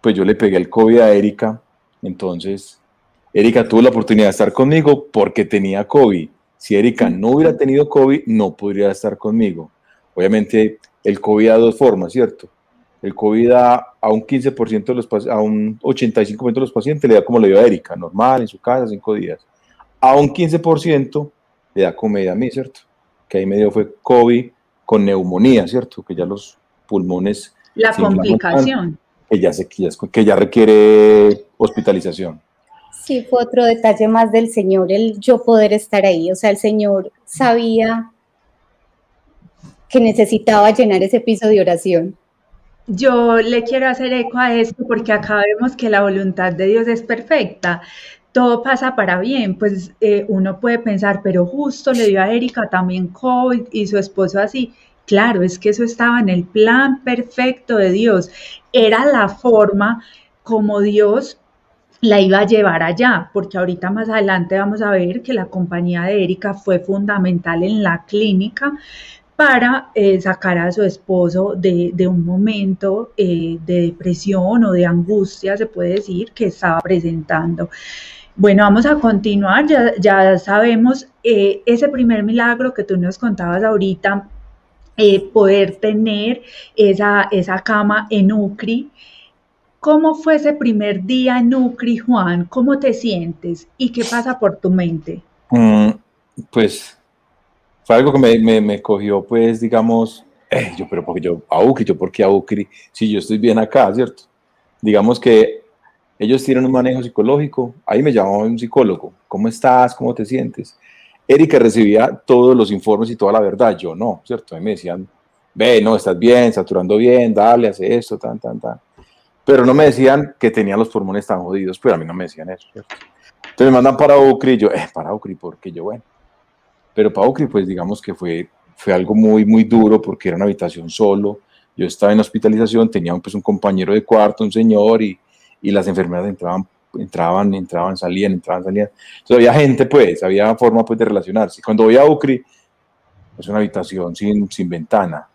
Pues yo le pegué el COVID a Erika. Entonces, Erika tuvo la oportunidad de estar conmigo porque tenía COVID. Si Erika no hubiera tenido COVID, no podría estar conmigo. Obviamente, el COVID da dos formas, ¿cierto? El COVID da a un 15% de los a un 85% de los pacientes le da como le dio a Erika, normal, en su casa, cinco días. A un 15% le da como a mí, ¿cierto? Que ahí me dio fue COVID con neumonía, ¿cierto? Que ya los pulmones la complicación. Que ya, se, que ya requiere hospitalización. Sí, fue otro detalle más del Señor, el yo poder estar ahí. O sea, el Señor sabía que necesitaba llenar ese piso de oración. Yo le quiero hacer eco a esto porque acá vemos que la voluntad de Dios es perfecta. Todo pasa para bien, pues eh, uno puede pensar, pero justo le dio a Erika también COVID y su esposo así. Claro, es que eso estaba en el plan perfecto de Dios. Era la forma como Dios la iba a llevar allá, porque ahorita más adelante vamos a ver que la compañía de Erika fue fundamental en la clínica para eh, sacar a su esposo de, un momento eh, de depresión o de angustia, se puede decir, que estaba presentando. Bueno, vamos a continuar, ya, sabemos eh, ese primer milagro que tú nos contabas ahorita eh, poder tener esa, esa cama en UCRI. ¿Cómo fue ese primer día en UCRI, Juan? ¿Cómo te sientes? ¿Y qué pasa por tu mente? Mm, pues fue algo que me, me, cogió, pues, digamos, eh, yo, pero porque yo, a UCRI, yo, ¿por qué a UCRI? Si yo estoy bien acá, ¿cierto? Digamos que ellos tienen un manejo psicológico, ahí me llamó un psicólogo, ¿cómo estás? ¿Cómo te sientes? Erika recibía todos los informes y toda la verdad, yo no, ¿cierto? A mí me decían, ve, no, estás bien, saturando bien, dale, hace esto, tan, tan, tan. Pero no me decían que tenía los pulmones tan jodidos, pero a mí no me decían eso, ¿cierto? Entonces me mandan para UCRI y yo, eh, para UCRI, porque yo, bueno. Pero para UCRI, pues digamos que fue, fue algo muy, muy duro porque era una habitación solo. Yo estaba en hospitalización, tenía pues, un compañero de cuarto, un señor, y, y las enfermeras entraban entraban, entraban, salían, entraban, salían. Entonces había gente, pues, había forma pues, de relacionarse. Cuando voy a UCRI, es una habitación sin, sin ventana.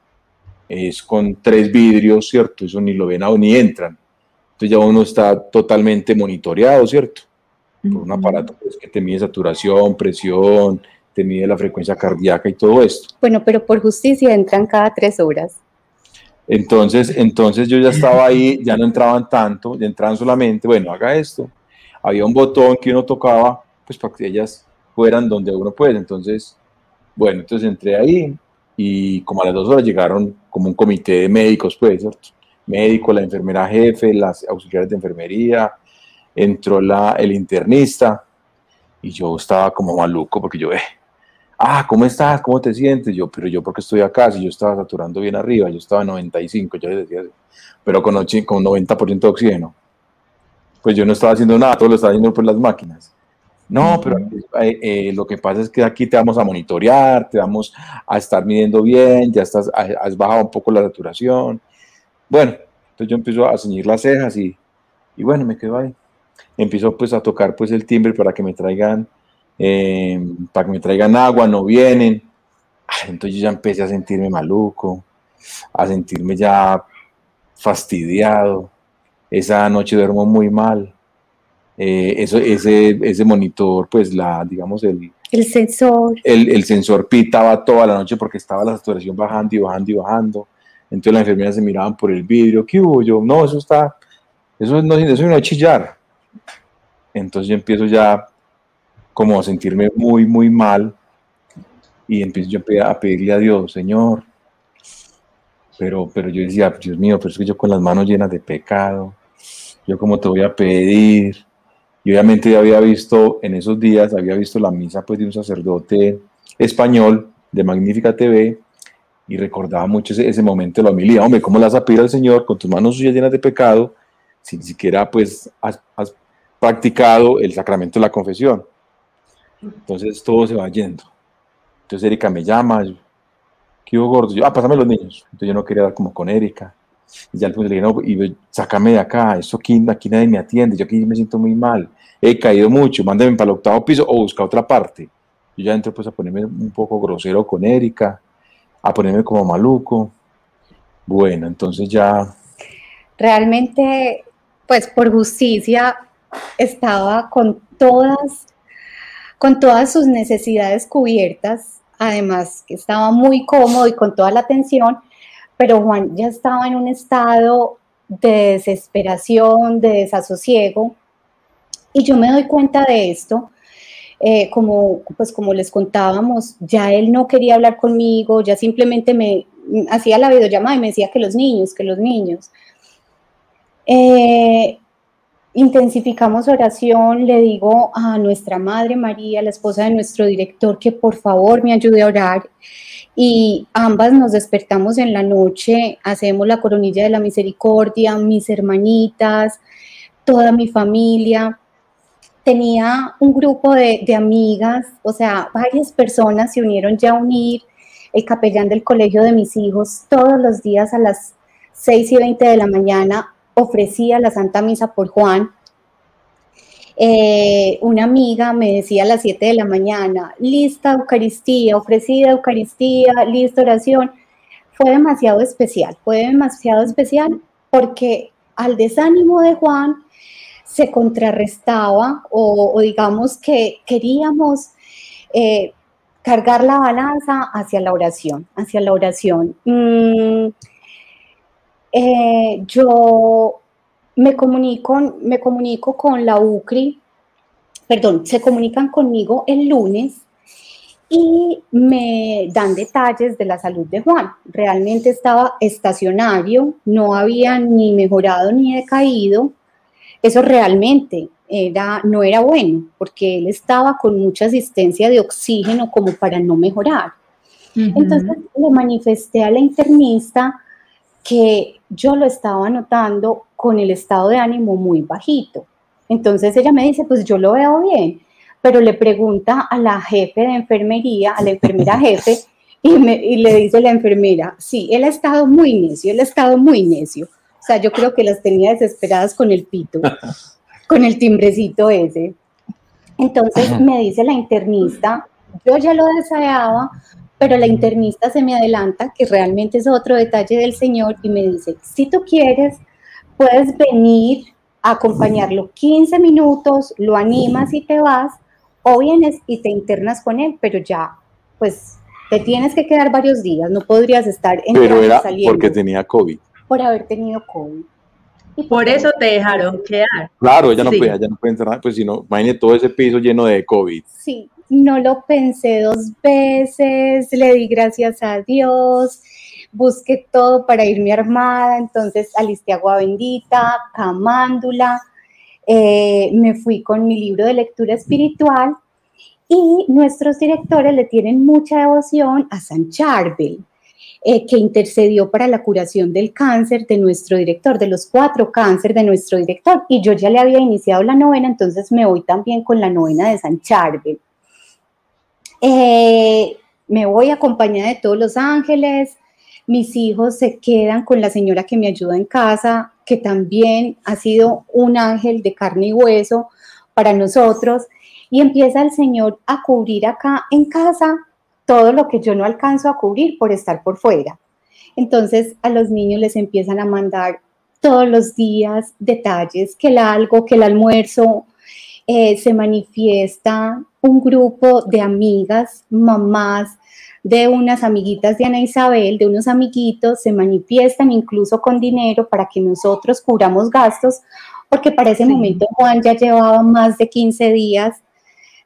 es con tres vidrios, ¿cierto? Eso ni lo ven ni entran. Entonces ya uno está totalmente monitoreado, ¿cierto? Por un aparato pues, que te mide saturación, presión, te mide la frecuencia cardíaca y todo esto. Bueno, pero por justicia entran cada tres horas. Entonces, entonces yo ya estaba ahí, ya no entraban tanto, ya entraban solamente, bueno, haga esto. Había un botón que uno tocaba, pues para que ellas fueran donde uno puede. Entonces, bueno, entonces entré ahí y como a las dos horas llegaron como un comité de médicos, pues. Médico, la enfermera jefe, las auxiliares de enfermería, entró la, el internista y yo estaba como maluco porque yo, eh, ah, ¿cómo estás? ¿Cómo te sientes? Yo, pero yo porque estoy acá, si yo estaba saturando bien arriba, yo estaba en 95, yo les decía, pero con, con 90% de oxígeno. Pues yo no estaba haciendo nada, todo lo estaba haciendo por las máquinas. No, pero eh, eh, lo que pasa es que aquí te vamos a monitorear, te vamos a estar midiendo bien, ya estás, has bajado un poco la saturación. Bueno, entonces yo empiezo a ceñir las cejas y, y bueno, me quedo ahí. Empiezo pues a tocar pues el timbre para que me traigan, eh, para que me traigan agua, no vienen. Entonces yo ya empecé a sentirme maluco, a sentirme ya fastidiado. Esa noche duermo muy mal eh, eso, ese, ese monitor, pues la, digamos, el, el sensor. El, el, sensor pitaba toda la noche porque estaba la saturación bajando y bajando y bajando. Entonces las enfermeras se miraban por el vidrio, ¿qué hubo? Yo, no, eso está, eso no, eso no a chillar. Entonces yo empiezo ya como a sentirme muy, muy mal y empiezo yo a pedirle a Dios, Señor, pero, pero yo decía, Dios mío, pero es que yo con las manos llenas de pecado, yo como te voy a pedir, y obviamente ya había visto en esos días, había visto la misa pues de un sacerdote español de Magnífica TV y recordaba mucho ese, momento de la homilía. Hombre, ¿cómo le vas a pedir al Señor con tus manos suyas llenas de pecado si ni siquiera pues has, practicado el sacramento de la confesión? Entonces todo se va yendo. Entonces Erika me llama, ¿qué hubo gordo? Yo, ah, pásame los niños. Entonces yo no quería dar como con Erika. Y ya le dije, no, y sácame de acá, esto aquí, aquí nadie me atiende, yo aquí me siento muy mal, he caído mucho, mándeme para el octavo piso o busca otra parte. Yo ya entro pues a ponerme un poco grosero con Erika, a ponerme como maluco. Bueno, entonces ya... Realmente, pues por justicia, estaba con todas, con todas sus necesidades cubiertas, además que estaba muy cómodo y con toda la atención, pero Juan ya estaba en un estado de desesperación, de desasosiego, y yo me doy cuenta de esto, eh, como, pues como les contábamos, ya él no quería hablar conmigo, ya simplemente me hacía la videollamada y me decía que los niños, que los niños. Eh, intensificamos oración, le digo a nuestra Madre María, la esposa de nuestro director, que por favor me ayude a orar y ambas nos despertamos en la noche, hacemos la coronilla de la misericordia, mis hermanitas, toda mi familia. Tenía un grupo de, amigas, o sea, varias personas se unieron ya a unir. El capellán del colegio de mis hijos todos los días a las 6 y 20 de la mañana ofrecía la Santa Misa por Juan eh, una amiga me decía a las 7 de la mañana, lista Eucaristía, ofrecida Eucaristía, lista oración. Fue demasiado especial, fue demasiado especial porque al desánimo de Juan se contrarrestaba o, digamos que queríamos eh, cargar la balanza hacia la oración, hacia la oración. Mm, eh, yo me comunico, me comunico con la UCRI, perdón, se comunican conmigo el lunes y me dan detalles de la salud de Juan. Realmente estaba estacionario, no había ni mejorado ni decaído. Eso realmente era, no era bueno, porque él estaba con mucha asistencia de oxígeno como para no mejorar. Entonces le manifesté a la internista que yo lo estaba notando con el estado de ánimo muy bajito. Entonces ella me dice, pues yo lo veo bien, pero le pregunta a la jefe de enfermería, a la enfermera jefe, y, le dice la enfermera, sí, él ha estado muy necio, él ha estado muy necio. O sea, yo creo que las tenía desesperadas con el pito, con el timbrecito ese. Entonces me dice la internista, yo ya lo deseaba pero la internista se me adelanta, que realmente es otro detalle del Señor, y me dice, si tú quieres, puedes venir a acompañarlo 15 minutos, lo animas y te vas, o vienes y te internas con él, pero ya, pues te tienes que quedar varios días, no podrías estar en Pero era porque tenía COVID. Por haber tenido COVID. Y por, eso te dejaron quedar. Claro, ella no podía, ya no puede entrar, pues si no, imagínate todo ese piso lleno de COVID. Sí, no lo pensé dos veces, le di gracias a Dios, busqué todo para irme armada, entonces alisté agua bendita, camándula, eh, me fui con mi libro de lectura espiritual y nuestros directores le tienen mucha devoción a San Charbel. Eh, que intercedió para la curación del cáncer de nuestro director, de los cuatro cánceres de nuestro director. Y yo ya le había iniciado la novena, entonces me voy también con la novena de San Charbel. Eh, me voy acompañada de todos los ángeles, mis hijos se quedan con la señora que me ayuda en casa, que también ha sido un ángel de carne y hueso para nosotros, y empieza el Señor a cubrir acá en casa todo lo que yo no alcanzo a cubrir por estar por fuera. Entonces a los niños les empiezan a mandar todos los días detalles, que el algo, que el almuerzo, eh, se manifiesta un grupo de amigas, mamás, de unas amiguitas de Ana Isabel, de unos amiguitos, se manifiestan incluso con dinero para que nosotros cubramos gastos, porque para ese momento Juan ya llevaba más de 15 días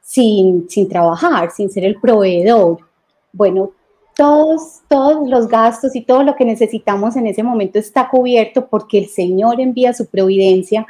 sin, sin trabajar, sin ser el proveedor. Bueno, todos, todos los gastos y todo lo que necesitamos en ese momento está cubierto porque el Señor envía su providencia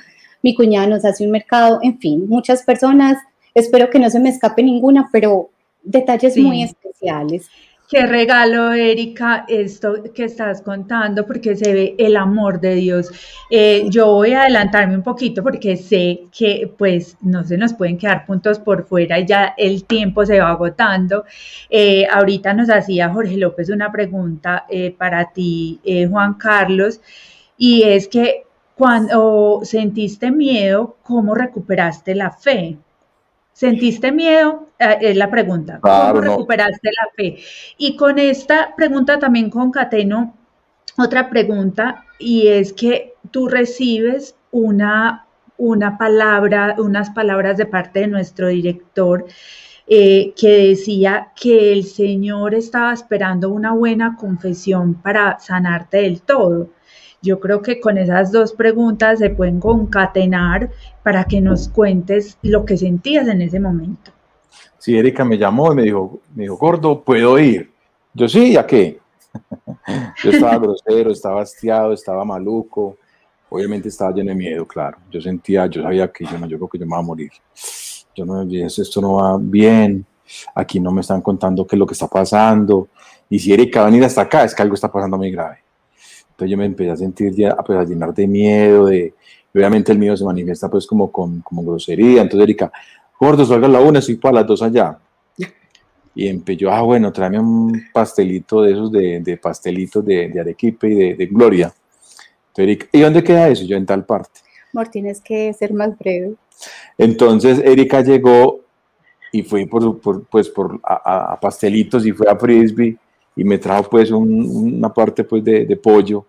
mi cuñada nos hace un mercado, en fin, muchas personas, espero que no se me escape ninguna, pero detalles muy especiales. Qué regalo, Erika, esto que estás contando, porque se ve el amor de Dios. Eh, yo voy a adelantarme un poquito porque sé que pues no se nos pueden quedar puntos por fuera y ya el tiempo se va agotando. Eh, ahorita nos hacía Jorge López una pregunta eh, para ti, Juan Carlos, y es que cuando sentiste miedo, ¿cómo recuperaste la fe? ¿Sentiste miedo? Eh, es la pregunta. ¿Cómo recuperaste la fe? Y con esta pregunta también concateno otra pregunta y es que tú recibes una, una palabra, unas palabras de parte de nuestro director eh, que decía que el Señor estaba esperando una buena confesión para sanarte del todo. Yo creo que con esas dos preguntas se pueden concatenar para que nos cuentes lo que sentías en ese momento. Sí, Erika me llamó y me dijo, me dijo, gordo, ¿puedo ir? Yo sí, ¿a qué? Yo estaba grosero, estaba hastiado, estaba maluco, obviamente estaba lleno de miedo, claro. Yo sentía, yo sabía que yo no, yo creo que yo me iba a morir. Yo no, esto no va bien, aquí no me están contando qué es lo que está pasando. Y si Erika va a venir hasta acá, es que algo está pasando muy grave. Entonces yo me empecé a sentir ya, pues, a llenar de miedo, de, obviamente el miedo se manifiesta pues como con como grosería. Entonces Erika, gordo, salga a la una, estoy para las dos allá. Y empezó, ah, bueno, tráeme un pastelito de esos, de, de pastelitos de, de, Arequipe y de, de Gloria. Entonces, Erika, ¿y dónde queda eso? Yo en tal parte. Amor, tienes que ser más breve. Entonces Erika llegó y fui por, por pues, por, a, a, pastelitos y fue a Frisbee y me trajo pues una parte pues de, pollo.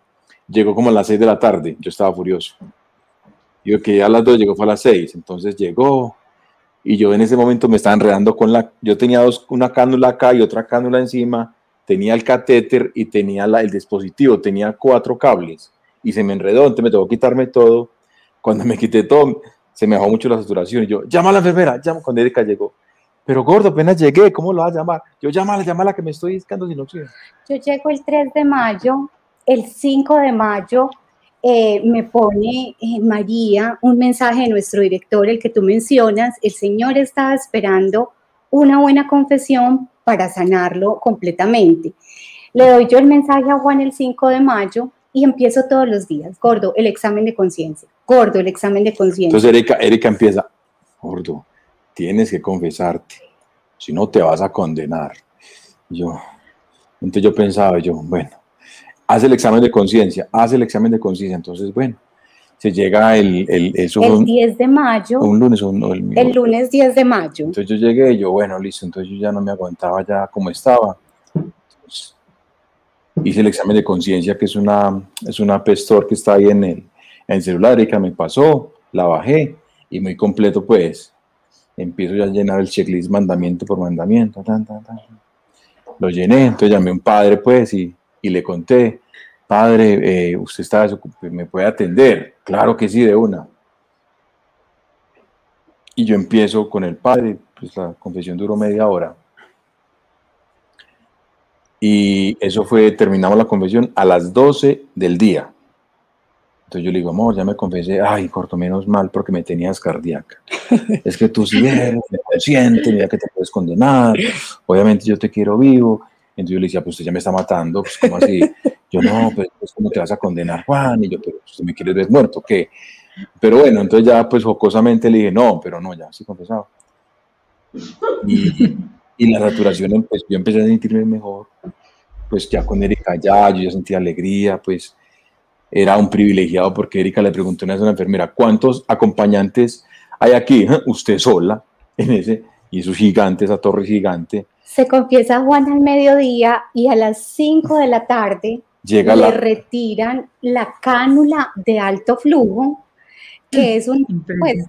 Llegó como a las 6 de la tarde, yo estaba furioso. Digo que ya a las 2 llegó fue a las 6, entonces llegó y yo en ese momento me estaba enredando con la, yo tenía dos, una cánula acá y otra cánula encima, tenía el catéter y tenía la, el dispositivo, tenía cuatro cables y se me enredó, entonces me tocó quitarme todo. Cuando me quité todo, se me bajó mucho la saturación y yo, llama a la enfermera, llama, cuando Erika llegó, pero gordo, apenas llegué, ¿cómo lo vas a llamar? Yo llámala, llámala que me estoy discando sin oxígeno. Yo llego el 3 de mayo, el 5 de mayo eh, me pone eh, María un mensaje de nuestro director, el que tú mencionas, el Señor estaba esperando una buena confesión para sanarlo completamente. Le doy yo el mensaje a Juan el 5 de mayo y empiezo todos los días, gordo, el examen de conciencia, gordo, el examen de conciencia. Entonces Erika, Erika empieza, gordo, tienes que confesarte, si no te vas a condenar. Yo, entonces yo pensaba, yo, bueno, haz el examen de conciencia, haz el examen de conciencia, entonces, bueno, se llega el... El, el 10 de mayo. Un lunes o el, el, lunes 10 de mayo. Entonces yo llegué y yo, bueno, listo, entonces yo ya no me aguantaba ya como estaba. hice el examen de conciencia, que es una, es una pestor que está ahí en el, en celular, y que me pasó, la bajé y muy completo, pues empiezo ya a llenar el checklist mandamiento por mandamiento. Lo llené, entonces llamé a un padre, pues, y, y le conté, padre, eh, usted está, me puede atender. Claro que sí, de una. Y yo empiezo con el padre, pues la confesión duró media hora. Y eso fue, terminamos la confesión a las 12 del día. Entonces yo le digo, amor, ya me confesé, ay, corto menos mal porque me tenías cardíaca. es que tú sí eres consciente, mira que te puedes condenar, obviamente yo te quiero vivo. Entonces yo le decía, pues usted ya me está matando, pues ¿cómo así? Yo no, pues, pues ¿cómo te vas a condenar, Juan? Y yo, pero usted me quieres ver muerto, ¿qué? Pero bueno, entonces ya pues jocosamente le dije, no, pero no, ya, sí confesado. Y, y la saturación, pues yo empecé a sentirme mejor, pues ya con Erika ya, yo ya sentía alegría, pues era un privilegiado porque Erika le preguntó a una enfermera, ¿cuántos acompañantes hay aquí? Usted sola, en ese, y esos gigantes, esa torre gigante. Se confiesa Juan al mediodía y a las 5 de la tarde Llega le retiran la cánula de alto flujo, que es un, pues,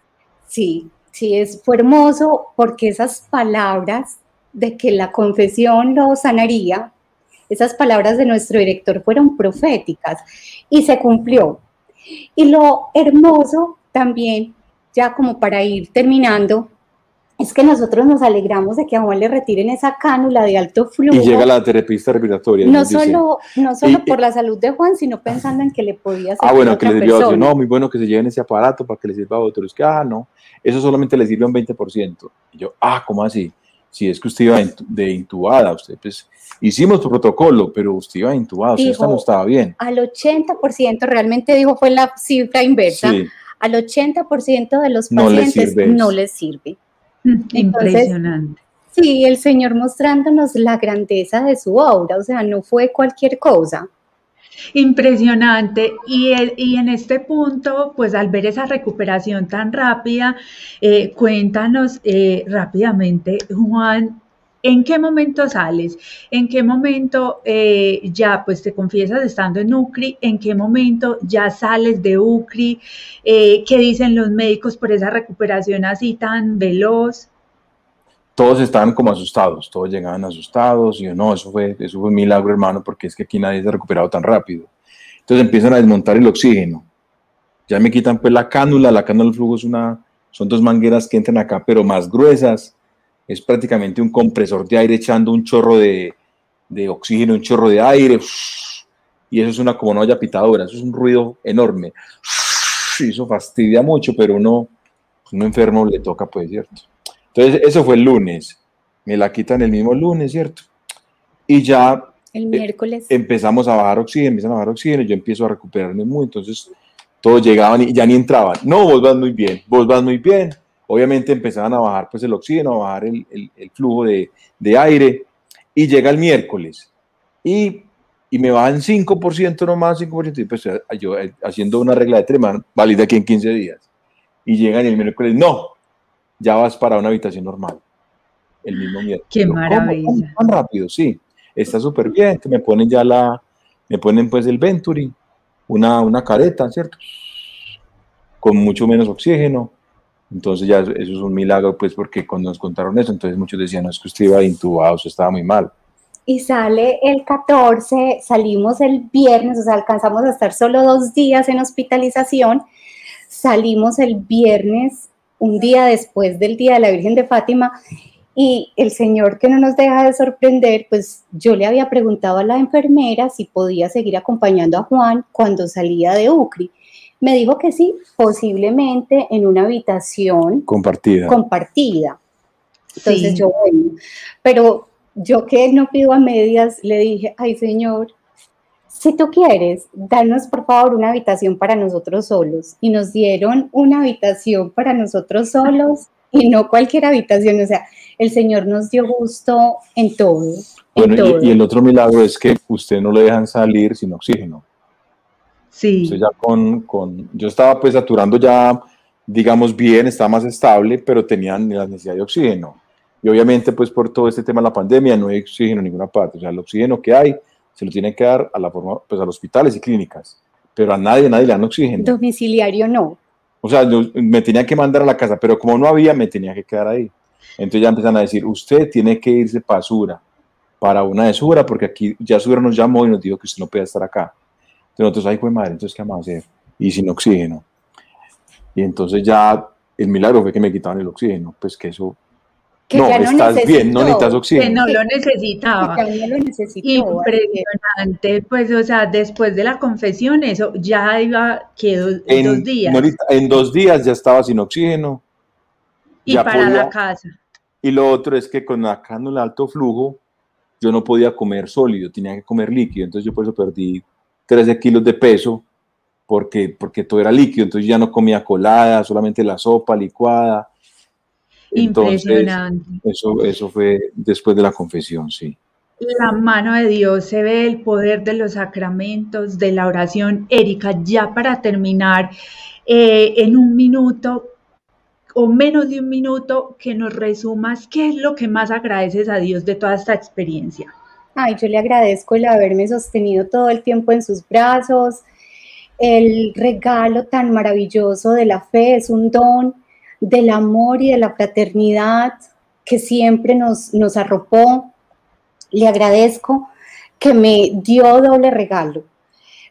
sí, sí, es, fue hermoso porque esas palabras de que la confesión lo sanaría, esas palabras de nuestro director fueron proféticas y se cumplió. Y lo hermoso también, ya como para ir terminando, es que nosotros nos alegramos de que a Juan le retiren esa cánula de alto flujo. Y llega la terapista respiratoria. No solo, no solo por la salud de Juan, sino pensando en que le podía ser. Ah, bueno, que le sirvió No, muy bueno que se lleven ese aparato para que le sirva a otros. Que, ah, no, eso solamente le sirve un 20%. Y yo, ah, ¿cómo así? Si es que usted iba de intubada, usted pues hicimos tu protocolo, pero usted iba intubada, usted no estaba bien. Al 80%, realmente dijo, fue la cifra inversa, al 80% de los pacientes no les sirve. Impresionante. Sí, el Señor mostrándonos la grandeza de su obra, o sea, no fue cualquier cosa. Impresionante. Y, y, en este punto, pues al ver esa recuperación tan rápida, eh, cuéntanos eh, rápidamente, Juan, ¿En qué momento sales? ¿En qué momento eh, ya pues te confiesas estando en UCRI? ¿En qué momento ya sales de UCRI? Eh, ¿Qué dicen los médicos por esa recuperación así tan veloz? Todos estaban como asustados, todos llegaban asustados y yo no, eso fue, eso fue un milagro hermano porque es que aquí nadie se ha recuperado tan rápido. Entonces empiezan a desmontar el oxígeno. Ya me quitan pues la cánula, la cánula del flujo es una, son dos mangueras que entran acá pero más gruesas es prácticamente un compresor de aire echando un chorro de, oxígeno, un chorro de aire, y eso es una como una olla pitadora, eso es un ruido enorme. Y eso fastidia mucho, pero uno, un enfermo le toca, pues, ¿cierto? Entonces, eso fue el lunes. Me la quitan el mismo lunes, ¿cierto? Y ya el eh, miércoles. empezamos a bajar oxígeno, empiezan a bajar oxígeno, yo empiezo a recuperarme muy, entonces todos llegaban y ya ni entraban. No, vos vas muy bien, vos vas muy bien, obviamente empezaban a bajar pues el oxígeno, a bajar el, el, flujo de, de, aire y llega el miércoles y, y me bajan 5% nomás, 5%, y pues yo eh, haciendo una regla de tres, válida aquí en 15 días. Y llegan el miércoles, no, ya vas para una habitación normal. El mismo miércoles. Qué maravilla. Tan rápido, sí. Está súper bien, que me ponen ya la, me ponen pues el Venturi, una, una careta, ¿cierto? Con mucho menos oxígeno entonces ya eso, es un milagro, pues porque cuando nos contaron eso, entonces muchos decían, no, es que usted iba intubado, usted estaba muy mal. Y sale el 14, salimos el viernes, o sea, alcanzamos a estar solo dos días en hospitalización, salimos el viernes, un día después del Día de la Virgen de Fátima, y el Señor que no nos deja de sorprender, pues yo le había preguntado a la enfermera si podía seguir acompañando a Juan cuando salía de UCRI. Me dijo que sí, posiblemente en una habitación compartida. compartida. Entonces yo, bueno, pero yo que no pido a medias, le dije, ay Señor, si tú quieres, danos por favor una habitación para nosotros solos. Y nos dieron una habitación para nosotros solos y no cualquier habitación. O sea, el Señor nos dio gusto en todo. Bueno, Y, y, el otro milagro es que usted no le dejan salir sin oxígeno. Sí. ya con, con, yo estaba pues saturando ya, digamos bien, estaba más estable, pero tenían la necesidad de oxígeno. Y obviamente, pues por todo este tema de la pandemia, no hay oxígeno en ninguna parte. O sea, el oxígeno que hay se lo tienen que dar a la forma, pues a los hospitales y clínicas. Pero a nadie, a nadie le dan oxígeno. Domiciliario no. O sea, me tenía que mandar a la casa, pero como no había, me tenía que quedar ahí. Entonces ya empiezan a decir, usted tiene que irse para Sura, para una de Sura, porque aquí ya Sura nos llamó y nos dijo que usted no puede estar acá. Entonces nosotros, ay, fue madre, entonces ¿qué vamos a hacer? Y sin oxígeno. Y entonces ya el milagro fue que me quitaban el oxígeno, pues que eso no, estás bien, no necesitas oxígeno. Que no lo necesitaba. Impresionante, pues, o sea, después de la confesión, eso ya iba, quedó en, dos días. en dos días ya estaba sin oxígeno. Y para la casa. Y lo otro es que con acá en el alto flujo, yo no podía comer sólido, tenía que comer líquido, entonces yo por eso perdí 13 kilos de peso, porque, porque todo era líquido, entonces ya no comía colada, solamente la sopa licuada Impresionante. Eso, eso fue después de la confesión, sí. La mano de Dios se ve el poder de los sacramentos, de la oración. Erika, ya para terminar, eh, en un minuto o menos de un minuto, que nos resumas qué es lo que más agradeces a Dios de toda esta experiencia. Ay, yo le agradezco el haberme sostenido todo el tiempo en sus brazos. El regalo tan maravilloso de la fe es un don del amor y de la fraternidad que siempre nos, nos arropó. Le agradezco que me dio doble regalo,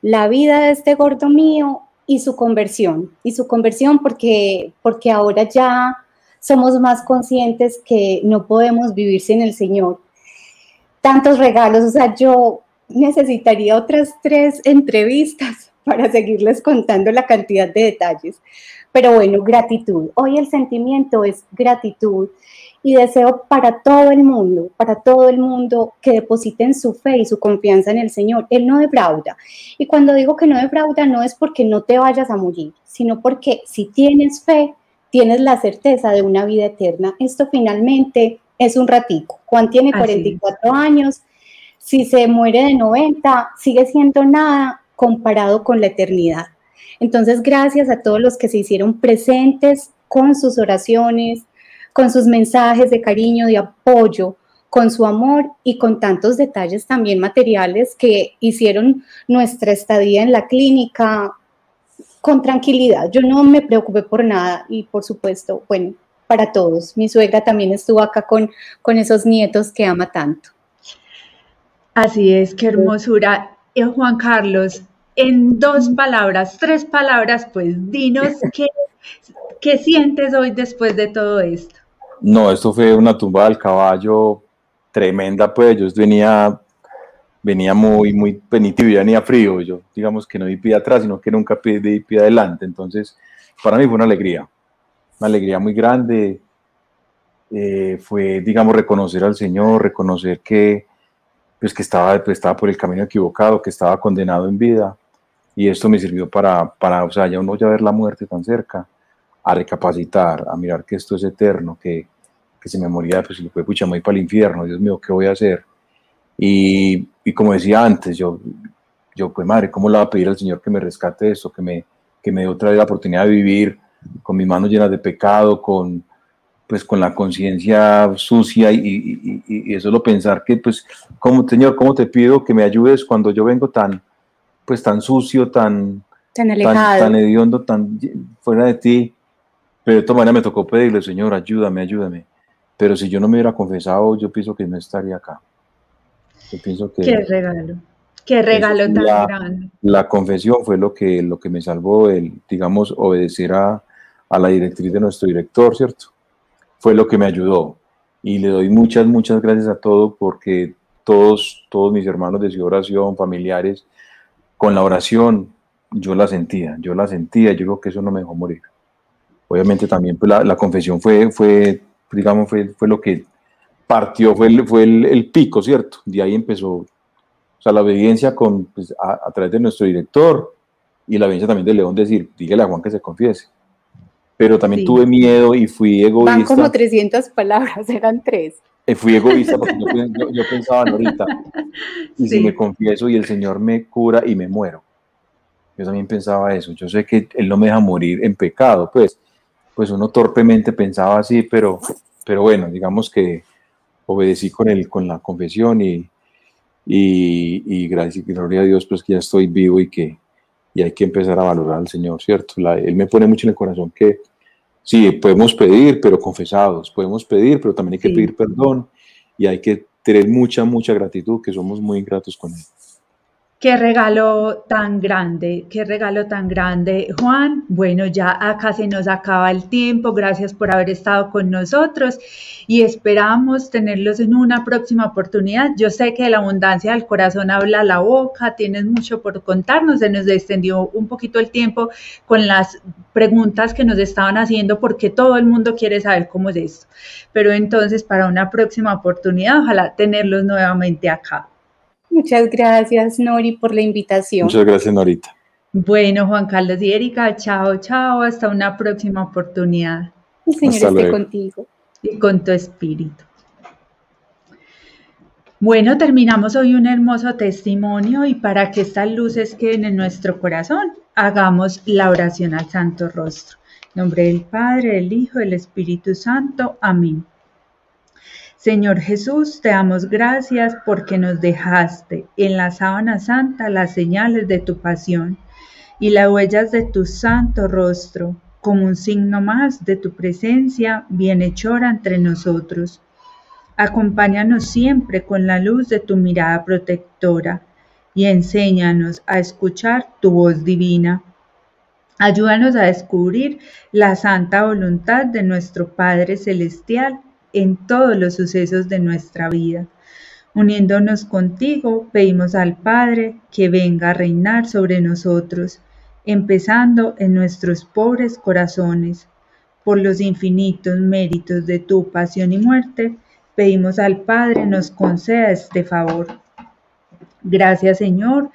la vida de este gordo mío y su conversión, y su conversión porque, porque ahora ya somos más conscientes que no podemos vivir sin el Señor. Tantos regalos, o sea, yo necesitaría otras tres entrevistas para seguirles contando la cantidad de detalles. Pero bueno, gratitud. Hoy el sentimiento es gratitud y deseo para todo el mundo, para todo el mundo que depositen su fe y su confianza en el Señor. Él no defrauda. Y cuando digo que no defrauda, no es porque no te vayas a morir, sino porque si tienes fe, tienes la certeza de una vida eterna. Esto finalmente es un ratico. Juan tiene 44 años. Si se muere de 90, sigue siendo nada comparado con la eternidad. Entonces, gracias a todos los que se hicieron presentes con sus oraciones, con sus mensajes de cariño, de apoyo, con su amor y con tantos detalles también materiales que hicieron nuestra estadía en la clínica con tranquilidad. Yo no me preocupé por nada y por supuesto, bueno, para todos. Mi suegra también estuvo acá con, con esos nietos que ama tanto. Así es, qué hermosura. Eh, Juan Carlos, en dos palabras, tres palabras, pues dinos qué, qué sientes hoy después de todo esto. No, esto fue una tumba del caballo tremenda, pues yo venía, venía muy, muy penitivo, ya venía frío, yo digamos que no di pie atrás, sino que nunca di pie adelante, entonces para mí fue una alegría, una alegría muy grande, eh, fue, digamos, reconocer al Señor, reconocer que, pues, que estaba, pues, estaba por el camino equivocado, que estaba condenado en vida, y esto me sirvió para, para, o sea, ya uno ya ver la muerte tan cerca, a recapacitar, a mirar que esto es eterno, que, que se me moría, pues le fue pucha, muy para el infierno, Dios mío, ¿qué voy a hacer? Y, y, como decía antes, yo, yo, pues madre, ¿cómo le voy a pedir al Señor que me rescate esto, que me, que me dé otra vez la oportunidad de vivir con mis manos llenas de pecado, con, pues con la conciencia sucia y, y, y, y, solo pensar que, pues, como Señor, ¿cómo te pido que me ayudes cuando yo vengo tan, pues tan sucio, tan, tan, tan, hediondo, tan fuera de ti. Pero de todas maneras me tocó pedirle, Señor, ayúdame, ayúdame. Pero si yo no me hubiera confesado, yo pienso que no estaría acá. Yo pienso que... Qué regalo, qué regalo tan grande. La confesión fue lo que, lo que me salvó, el, digamos, obedecer a, a la directriz de nuestro director, ¿cierto? Fue lo que me ayudó. Y le doy muchas, muchas gracias a todos porque todos, todos mis hermanos de su oración, familiares, con la oración yo la sentía, yo la sentía, yo creo que eso no me dejó morir. Obviamente también pues, la, confesión fue, fue, digamos, fue, fue lo que partió, fue, el, fue el, pico, ¿cierto? De ahí empezó, o sea, la obediencia con, pues, a, través de nuestro director y la obediencia también de León decir, dígale a Juan que se confiese. Pero también tuve miedo y fui egoísta. Van como 300 palabras, eran tres. Eh, fui egoísta porque yo, pensaba ahorita, y si me confieso y el Señor me cura y me muero. Yo también pensaba eso. Yo sé que Él no me deja morir en pecado, pues, pues uno torpemente pensaba así, pero, pero bueno, digamos que obedecí con, el, con la confesión y, y, gracias y gloria a Dios, pues que ya estoy vivo y que y hay que empezar a valorar al Señor, ¿cierto? él me pone mucho en el corazón que sí, podemos pedir, pero confesados, podemos pedir, pero también hay que pedir perdón y hay que tener mucha, mucha gratitud, que somos muy ingratos con Él. Qué regalo tan grande, qué regalo tan grande, Juan. Bueno, ya acá se nos acaba el tiempo. Gracias por haber estado con nosotros y esperamos tenerlos en una próxima oportunidad. Yo sé que la abundancia del corazón habla la boca, tienes mucho por contarnos. Se nos extendió un poquito el tiempo con las preguntas que nos estaban haciendo porque todo el mundo quiere saber cómo es esto. Pero entonces, para una próxima oportunidad, ojalá tenerlos nuevamente acá. Muchas gracias, Nori, por la invitación. Muchas gracias, Norita. Bueno, Juan Carlos y Erika, chao, chao, hasta una próxima oportunidad. El Señor esté contigo. Y con tu espíritu. Bueno, terminamos hoy un hermoso testimonio y para que estas luces queden en nuestro corazón, hagamos la oración al Santo Rostro. En nombre del Padre, del Hijo, del Espíritu Santo. Amén. Señor Jesús, te damos gracias porque nos dejaste en la sábana santa las señales de tu pasión y las huellas de tu santo rostro, como un signo más de tu presencia bienhechora entre nosotros. Acompáñanos siempre con la luz de tu mirada protectora y enséñanos a escuchar tu voz divina. Ayúdanos a descubrir la santa voluntad de nuestro Padre Celestial en todos los sucesos de nuestra vida. Uniéndonos contigo, pedimos al Padre que venga a reinar sobre nosotros, empezando en nuestros pobres corazones. Por los infinitos méritos de tu pasión y muerte, pedimos al Padre nos conceda este favor. Gracias Señor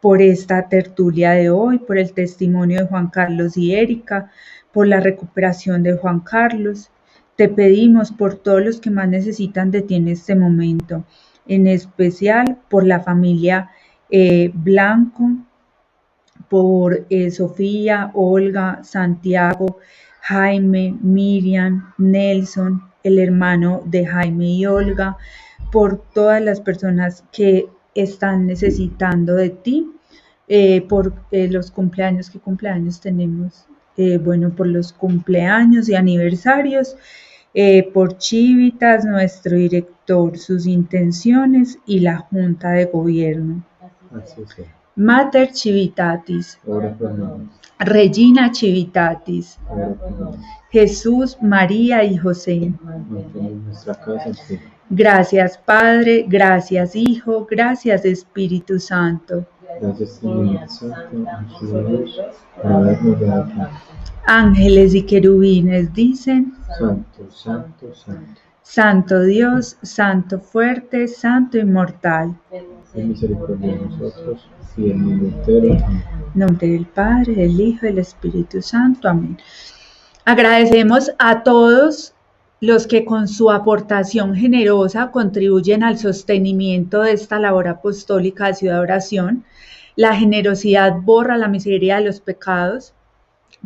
por esta tertulia de hoy, por el testimonio de Juan Carlos y Erika, por la recuperación de Juan Carlos. Te pedimos por todos los que más necesitan de ti en este momento, en especial por la familia eh, Blanco, por eh, Sofía, Olga, Santiago, Jaime, Miriam, Nelson, el hermano de Jaime y Olga, por todas las personas que están necesitando de ti, eh, por los cumpleaños, ¿qué cumpleaños tenemos? Bueno, por los cumpleaños y aniversarios eh, por Chivitas, nuestro director, sus intenciones y la Junta de Gobierno. Mater Chivitatis. Regina Chivitatis. Jesús, María y José. Gracias Padre, gracias Hijo, gracias Espíritu Santo. Ángeles y querubines dicen, Santo, Santo, Santo. Santo Dios, Santo fuerte, Santo inmortal. Ten misericordia de nosotros y del mundo entero. Amén. nombre del Padre, del Hijo y del Espíritu Santo. Amén. Agradecemos a todos los que con su aportación generosa contribuyen al sostenimiento de esta labor apostólica de ciudad oración. La generosidad borra la miseria de los pecados.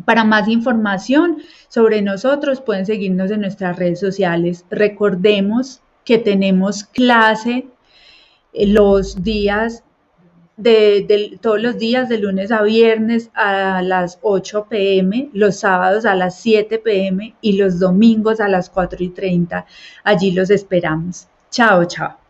Para más información sobre nosotros pueden seguirnos en nuestras redes sociales. Recordemos que tenemos clase eh, los días de, todos los días de lunes a viernes a las 8 pm, los sábados a las 7 pm y los domingos a las 4 y 30. Allí los esperamos. Chao, chao.